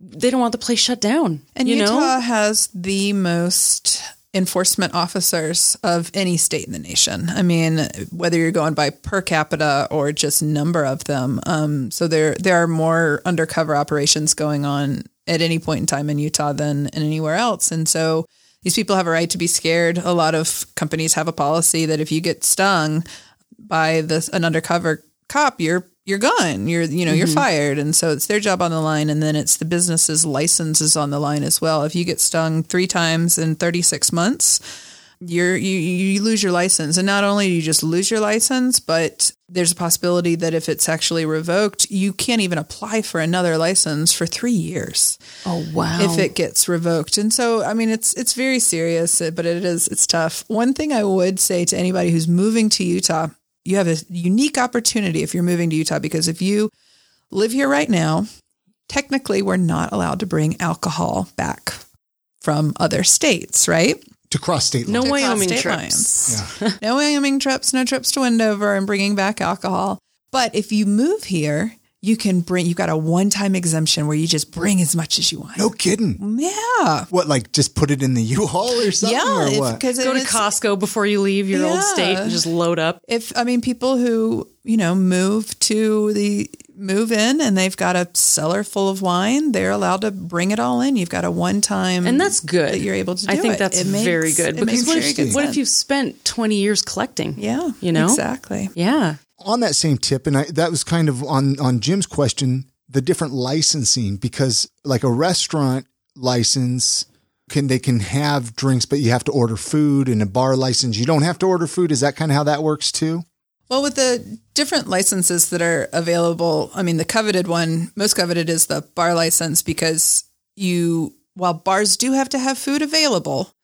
they don't want the place shut down. And you Utah know? has the most enforcement officers of any state in the nation. I mean, whether you're going by per capita or just number of them. Um, so there there are more undercover operations going on at any point in time in Utah than in anywhere else. And so these people have a right to be scared. A lot of companies have a policy that if you get stung by this an undercover cop, you're you're gone. You're you know you're mm-hmm. fired, and so it's their job on the line, and then it's the business's licenses on the line as well. If you get stung three times in 36 months, you're you you lose your license, and not only do you just lose your license, but there's a possibility that if it's actually revoked, you can't even apply for another license for three years oh, wow. if it gets revoked. And so, I mean, it's it's very serious, but it is it's tough. One thing I would say to anybody who's moving to Utah, you have a unique opportunity if you're moving to Utah because if you live here right now, technically we're not allowed to bring alcohol back from other states, right? To cross state no lines. cross Wyoming state trips. lines. no Wyoming trips, no trips to Wendover and bringing back alcohol. But if you move here, you can bring, you've got a one time exemption where you just bring as much as you want. No kidding. Yeah. What, like just put it in the U-Haul or something? Yeah. or what? Because Go to Costco before you leave your old state and just load up. if I mean people who you know move to the move in and they've got a cellar full of wine, they're allowed to bring it all in. You've got a one time, And that's good. that you're able to. Do I think it. that's It makes- very good it makes because what, very if, good what if you've spent 20 years collecting? yeah, you know? exactly. Yeah. On that same tip, and I, that was kind of on on Jim's question, the different licensing because like a restaurant license can they can have drinks, but you have to order food, and a bar license you don't have to order food. Is that kind of how that works too? Well, with the different licenses that are available, I mean, the coveted one, most coveted is the bar license because you, while bars do have to have food available,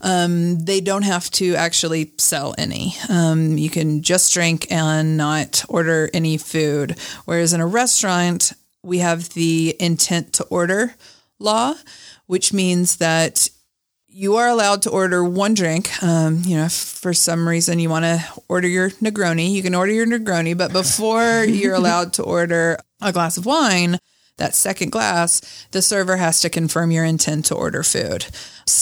um, they don't have to actually sell any. Um, you can just drink and not order any food. Whereas in a restaurant, we have the intent to order law, which means that you are allowed to order one drink. Um, you know, if for some reason you want to order your Negroni, you can order your Negroni, but before you're allowed to order a glass of wine, that second glass, the server has to confirm your intent to order food.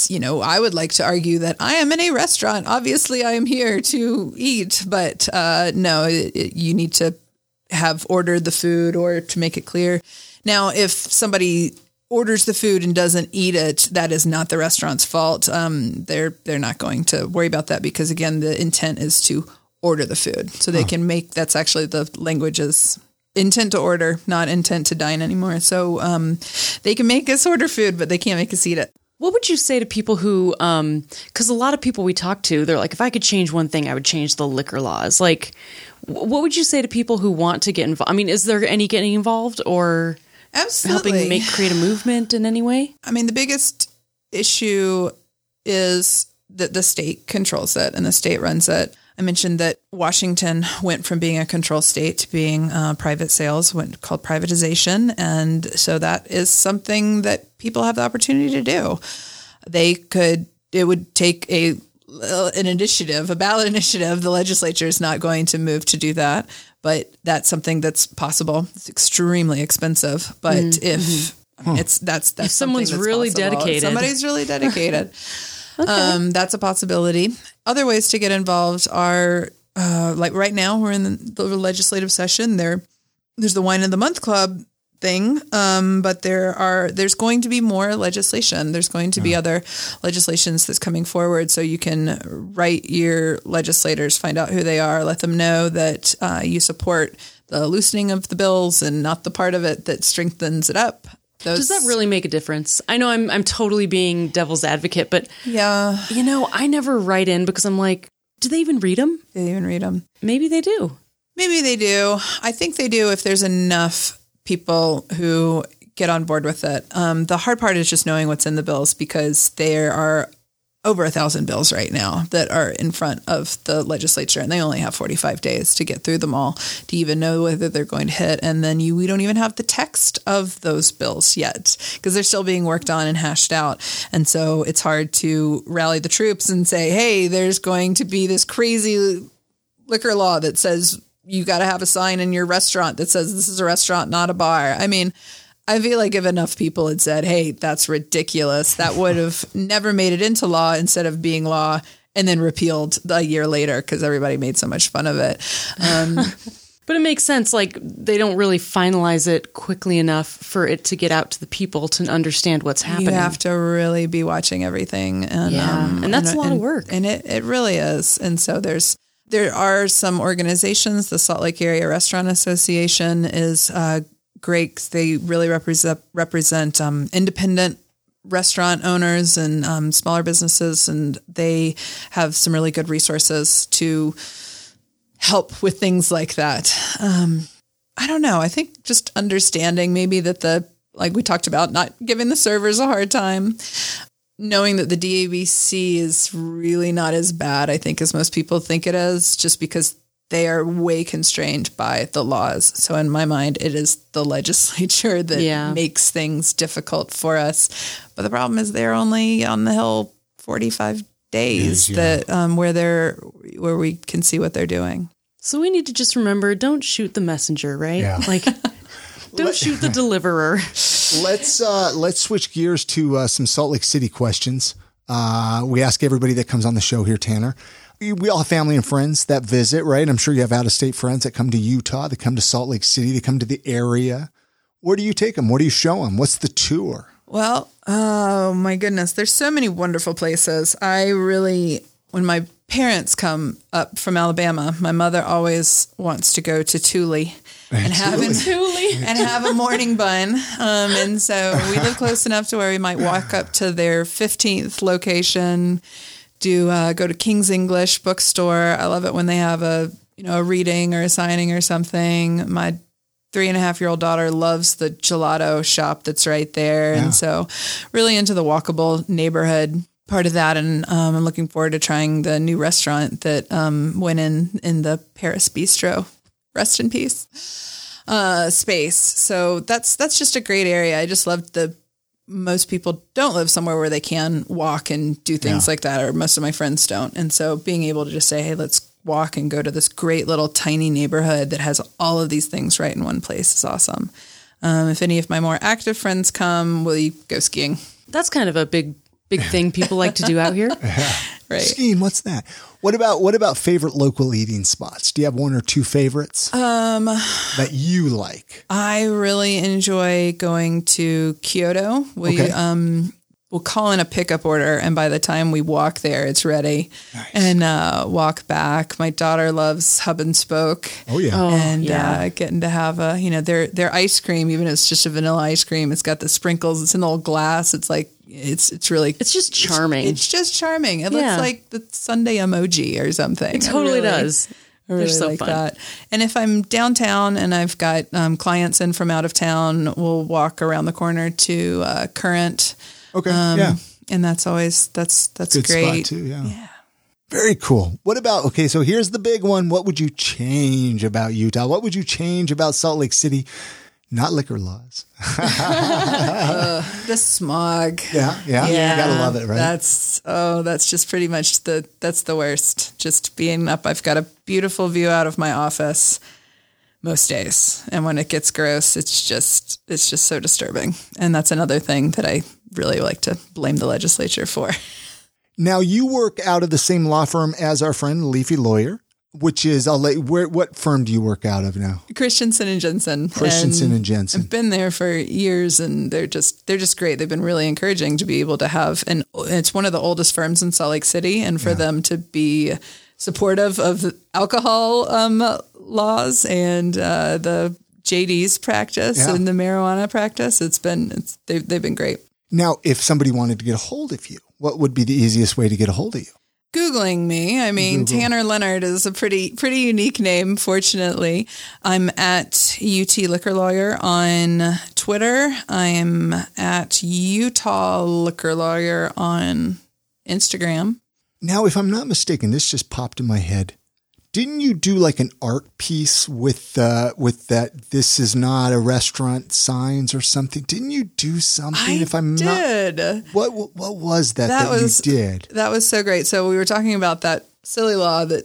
You know, I would like to argue that I am in a restaurant. Obviously, I am here to eat, but uh, no, it, it- you need to have ordered the food or to make it clear. Now, if somebody orders the food and doesn't eat it, that is not the restaurant's fault. Um, they're they're not going to worry about that because again, the intent is to order the food, so they can make. That's actually the language is intent to order, not intent to dine anymore. So um, they can make us order food, but they can't make us eat it. What would you say to people who, because a lot of people we talk to, they're like, if I could change one thing, I would change the liquor laws. Like, what would you say to people who want to get involved? I mean, is there any getting involved or Absolutely, helping make create a movement in any way? I mean, the biggest issue is that the state controls it and the state runs it. I mentioned that Washington went from being a control state to being uh, private sales, went called privatization, and so that is something that people have the opportunity to do. They could. It would take a an initiative, a ballot initiative. The legislature is not going to move to do that, but that's something that's possible. It's extremely expensive, but if it's that's that's If someone's that's really possible. If dedicated. somebody's really dedicated. um, that's a possibility. Other ways to get involved are uh, like right now we're in the, legislative session. There, there's the wine of the month club thing, um, but there are there's going to be more legislation. There's going to be other legislations that's coming forward, so you can write your legislators, find out who they are, let them know that uh, you support the loosening of the bills and not the part of it that strengthens it up. Those, Does that really make a difference? I know I'm I'm totally being devil's advocate, but Yeah, you know, I never write in because I'm like, do they even read them? they even read them. Maybe they do. Maybe they do. I think they do if there's enough people who get on board with it. Um, the hard part is just knowing what's in the bills because there are over a thousand bills right now that are in front of the legislature, and they only have 45 days to get through them all to even know whether they're going to hit. And then you, we don't even have the text of those bills yet because they're still being worked on and hashed out. And so it's hard to rally the troops and say, hey, there's going to be this crazy liquor law that says you got to have a sign in your restaurant that says this is a restaurant, not a bar. I mean, I feel like if enough people had said, hey, that's ridiculous, that would have never made it into law instead of being law and then repealed a year later because everybody made so much fun of it. Um, But it makes sense. Like they don't really finalize it quickly enough for it to get out to the people to understand what's happening. you have to really be watching everything. And, Yeah, um, and that's a lot of work. And it, it really is. And so there's, there are some organizations. The Salt Lake Area Restaurant Association is uh, 'cause They really represent represent um, independent restaurant owners and um, smaller businesses, and they have some really good resources to help with things like that. Um, I don't know. I think just understanding maybe that the like we talked about, not giving the servers a hard time, knowing that the DABC is really not as bad, I think, as most people think it is, just because they are way constrained by the laws. So in my mind, it is the legislature that Yeah. makes things difficult for us. But the problem is they're only on the hill 45 days yeah. that um, where they're where we can see what they're doing. So we need to just remember: don't shoot the messenger, right? Yeah. Like, don't shoot the deliverer. let's uh, let's switch gears to uh, some Salt Lake City questions. Uh, we ask everybody that comes on the show here, Tanner. We we all have family and friends that visit, right? I'm sure you have out of state friends that come to Utah, that come to Salt Lake City, they come to the area. Where do you take them? What do you show them? What's the tour? Well, oh my goodness, there's so many wonderful places. I really, when my parents come up from Alabama, my mother always wants to go to Tulie and have an, and have a morning bun. Um, and so we live close enough to where we might walk up to their 15th location, do uh, go to King's English bookstore. I love it when they have a you know a reading or a signing or something. My three and a half year old daughter loves the gelato shop that's right there. Yeah. And so, really into the walkable neighborhood part of that. And um, I'm looking forward to trying the new restaurant that um, went in in the Paris Bistro. Rest in peace. Uh, space. So that's that's just a great area. I just loved the. Most people don't live somewhere where they can walk and do things Yeah. like that, or most of my friends don't. And so, being able to just say, "Hey, let's walk and go to this great little tiny neighborhood that has all of these things right in one place is awesome. Um, if any of my more active friends come, will you go skiing? That's kind of a big, big thing people like to do out here. Right. Skiing, what's that? What about what about favorite local eating spots? Do you have one or two favorites um, that you like? I really enjoy going to Kyoto. We Okay. um, will call in a pickup order, and by the time we walk there, it's ready. And uh, walk back. My daughter loves Hub and Spoke. Oh yeah, and yeah. uh, getting to have a you know their their ice cream, even if it's just a vanilla ice cream, it's got the sprinkles. It's in the old glass. It's like it's it's really It's just charming. It's just charming. It Yeah. looks like the sundae emoji or something. It totally really- does. I really They're so like fun. that. And if I'm downtown and I've got um, clients in from out of town, we'll walk around the corner to uh, Current. okay, Um, yeah, And that's always that's that's good great. spot too. Yeah. Very cool. What about okay? So here's the big one. What would you change about Utah? What would you change about Salt Lake City? Not liquor laws. The smog. Yeah, yeah, You gotta love it, right? That's oh, that's just pretty much the that's the worst. Just being up, I've got a beautiful view out of my office most days, and when it gets gross, it's just it's just so disturbing. And that's another thing that I really like to blame the legislature for. Now you work out of the same law firm as our friend Leafy Lawyer, which is I'll let where what firm do you work out of now? Christensen and Jensen. Christensen and Jensen. I've been there for years, and they're just they're just great. They've been really encouraging to be able to have, and it's one of the oldest firms in Salt Lake City, and for them to be supportive of alcohol um, laws and uh, the JD's practice Yeah. and the marijuana practice. It's been it's they've they've been great. Now, if somebody wanted to get a hold of you, what would be the easiest way to get a hold of you? Googling me. I mean, Google. Tanner Lenart is a pretty pretty unique name. Fortunately, I'm at UT Liquor Lawyer on Twitter. I'm at Utah Liquor Lawyer on Instagram. Now, if I'm not mistaken, this just popped in my head. Didn't you do like an art piece with uh, with that? This is not a restaurant signs or something. Didn't you do something? I if I'm not, did. what what what was that that, That was- you did? That was so great. So we were talking about that silly law that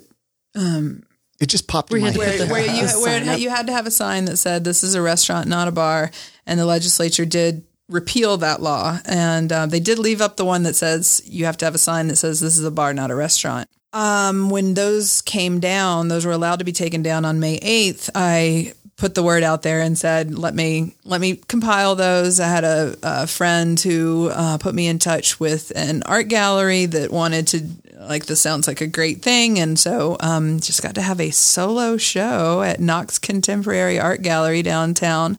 It just popped We in my had to head. put where, where you where it, you had to have a sign that said this is a restaurant, not a bar, and the legislature did repeal that law, and uh, they did leave up the one that says you have to have a sign that says this is a bar, not a restaurant. Um, when those came down, those were allowed to be taken down on May eighth. I put the word out there and said, "Let me let me compile those." I had a, a friend who uh, put me in touch with an art gallery that wanted to like this sounds like a great thing, and so um, just got to have a solo show at Nox Contemporary Art Gallery downtown,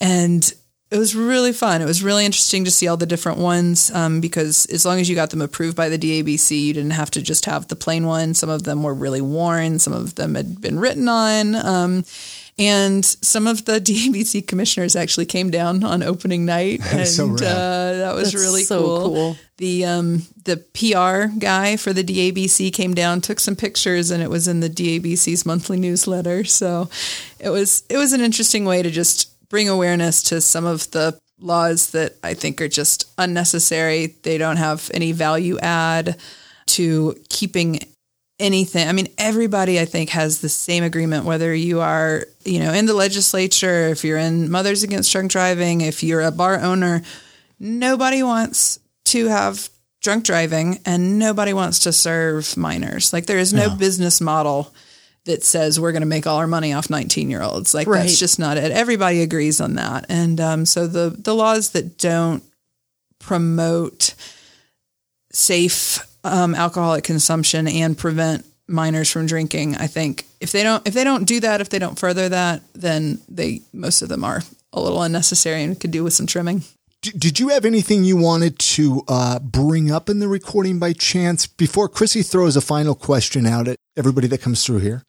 and it was really fun. It was really interesting to see all the different ones um, because as long as you got them approved by the DABC, you didn't have to just have the plain one. Some of them were really worn, some of them had been written on. Um, and some of the DABC commissioners actually came down on opening night, and so uh, that was That's really so cool. cool. The um, the PR guy for the DABC came down, took some pictures, and it was in the DABC's monthly newsletter. So it was it was an interesting way to just bring awareness to some of the laws that I think are just unnecessary. They don't have any value add to keeping anything. I mean, everybody I think has the same agreement, whether you are, you know, in the legislature, if you're in Mothers Against Drunk Driving, if you're a bar owner, nobody wants to have drunk driving and nobody wants to serve minors. Like there is no business model that says we're going to make all our money off 19 year olds. Like Right. that's just not it. Everybody agrees on that. And um, so the, the laws that don't promote safe um, alcoholic consumption and prevent minors from drinking. I think if they don't if they don't do that, if they don't further that, then they most of them are a little unnecessary and could do with some trimming. Did you have anything you wanted to uh, bring up in the recording by chance before Chrissy throws a final question out at everybody that comes through here?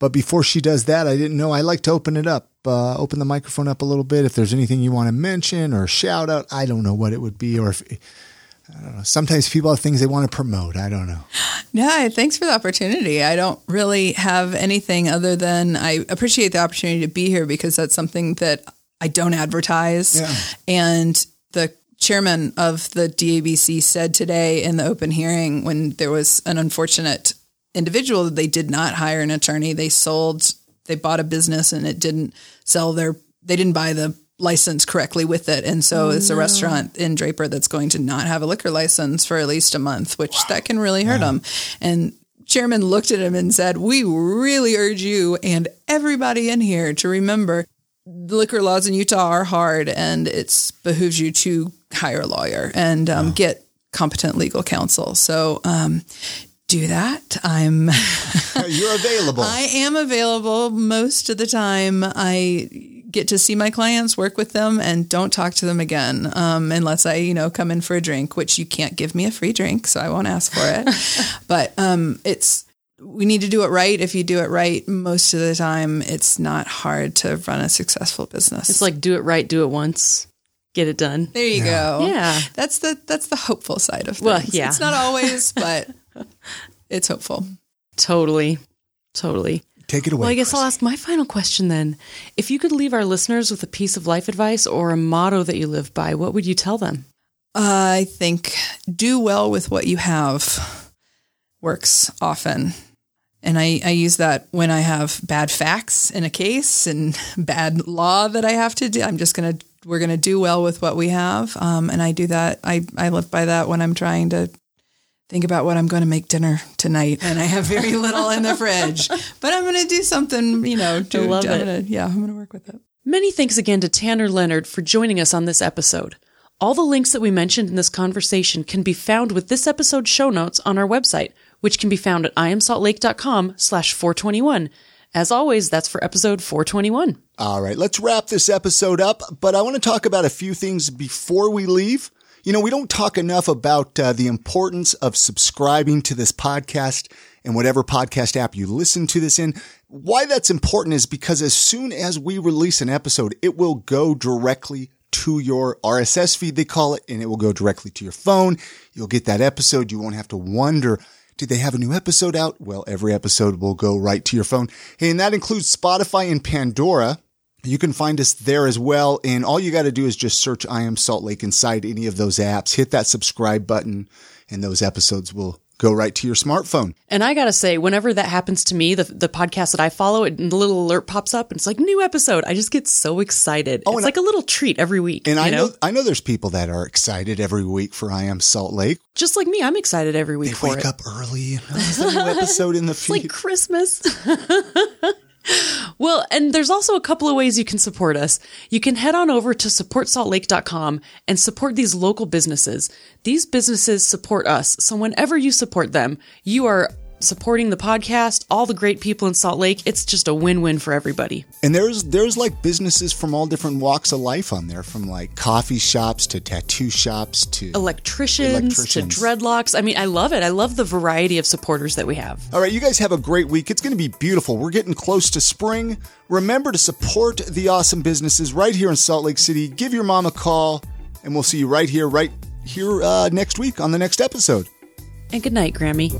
But before she does that, I didn't know. I like to open it up, uh, open the microphone up a little bit. If there's anything you want to mention or shout out, I don't know what it would be. Or if, I don't know. Sometimes people have things they want to promote. I don't know. Yeah, thanks for the opportunity. I don't really have anything other than I appreciate the opportunity to be here because that's something that I don't advertise. Yeah. And the chairman of the DABC said today in the open hearing when there was an unfortunate individual that they did not hire an attorney. They sold, they bought a business and it didn't sell their, they didn't buy the license correctly with it. And so it's a restaurant in Draper that's going to not have a liquor license for at least a month, which that can really hurt them. And chairman looked at him and said, we really urge you and everybody in here to remember the liquor laws in Utah are hard and it's behooves you to hire a lawyer and um, get competent legal counsel. So, um, do that. I'm You're available. I am available most of the time. I get to see my clients, work with them, and don't talk to them again um, unless I, you know, come in for a drink. Which you can't give me a free drink, so I won't ask for it. but um, it's we need to do it right. If you do it right, most of the time, it's not hard to run a successful business. It's like do it right, do it once, get it done. there you go. Yeah. that's the that's the hopeful side of things. Well, yeah. it's not always, but it's hopeful. Totally. Totally. Take it away. Well, I guess Chrissy. I'll ask my final question then. If you could leave our listeners with a piece of life advice or a motto that you live by, what would you tell them? I think do well with what you have works often. And I, I use that when I have bad facts in a case and bad law that I have to do. I'm just going to, we're going to do well with what we have. Um, and I do that. I, I live by that when I'm trying to think about what I'm going to make dinner tonight. And I have very little in the fridge, but I'm going to do something, you know, to, love I'm it. Gonna, yeah, I'm going to work with it. Many thanks again to Tanner Lenart for joining us on this episode. All the links that we mentioned in this conversation can be found with this episode's show notes on our website, which can be found at iamsaltlake.com slash 421. As always, that's for episode 421. All right, let's wrap this episode up, but I want to talk about a few things before we leave. You know, we don't talk enough about uh, the importance of subscribing to this podcast and whatever podcast app you listen to this in. Why that's important is because as soon as we release an episode, it will go directly to your RSS feed, they call it, and it will go directly to your phone. You'll get that episode. You won't have to wonder, did they have a new episode out? Well, every episode will go right to your phone. Hey, and that includes Spotify and Pandora. You can find us there as well. And all you got to do is just search I am Salt Lake inside any of those apps, hit that subscribe button, and those episodes will go right to your smartphone. And I gotta say, whenever that happens to me, the, the podcast that I follow, it, the little alert pops up and it's like new episode. I just get so excited. Oh, it's like I, a little treat every week. And I know? know? I know there's people that are excited every week for I Am Salt Lake. Just like me, I'm excited every week they for wake it. up early. There's a new episode in the it's feed. like Christmas. Well, and there's also a couple of ways you can support us. You can head on over to supportsaltlake.com and support these local businesses. These businesses support us. So whenever you support them, you are supporting the podcast, all the great people in Salt Lake. It's just a win-win for everybody. And there's there's like businesses from all different walks of life on there, from like coffee shops to tattoo shops to electricians, Electricians. to dreadlocks. I mean, I love it. I love the variety of supporters that we have. All right, you guys have a great week. It's going to be beautiful. We're getting close to spring. Remember to support the awesome businesses right here in Salt Lake City. Give your mom a call, and we'll see you right here, right here uh, next week on the next episode. And good night, Grammy.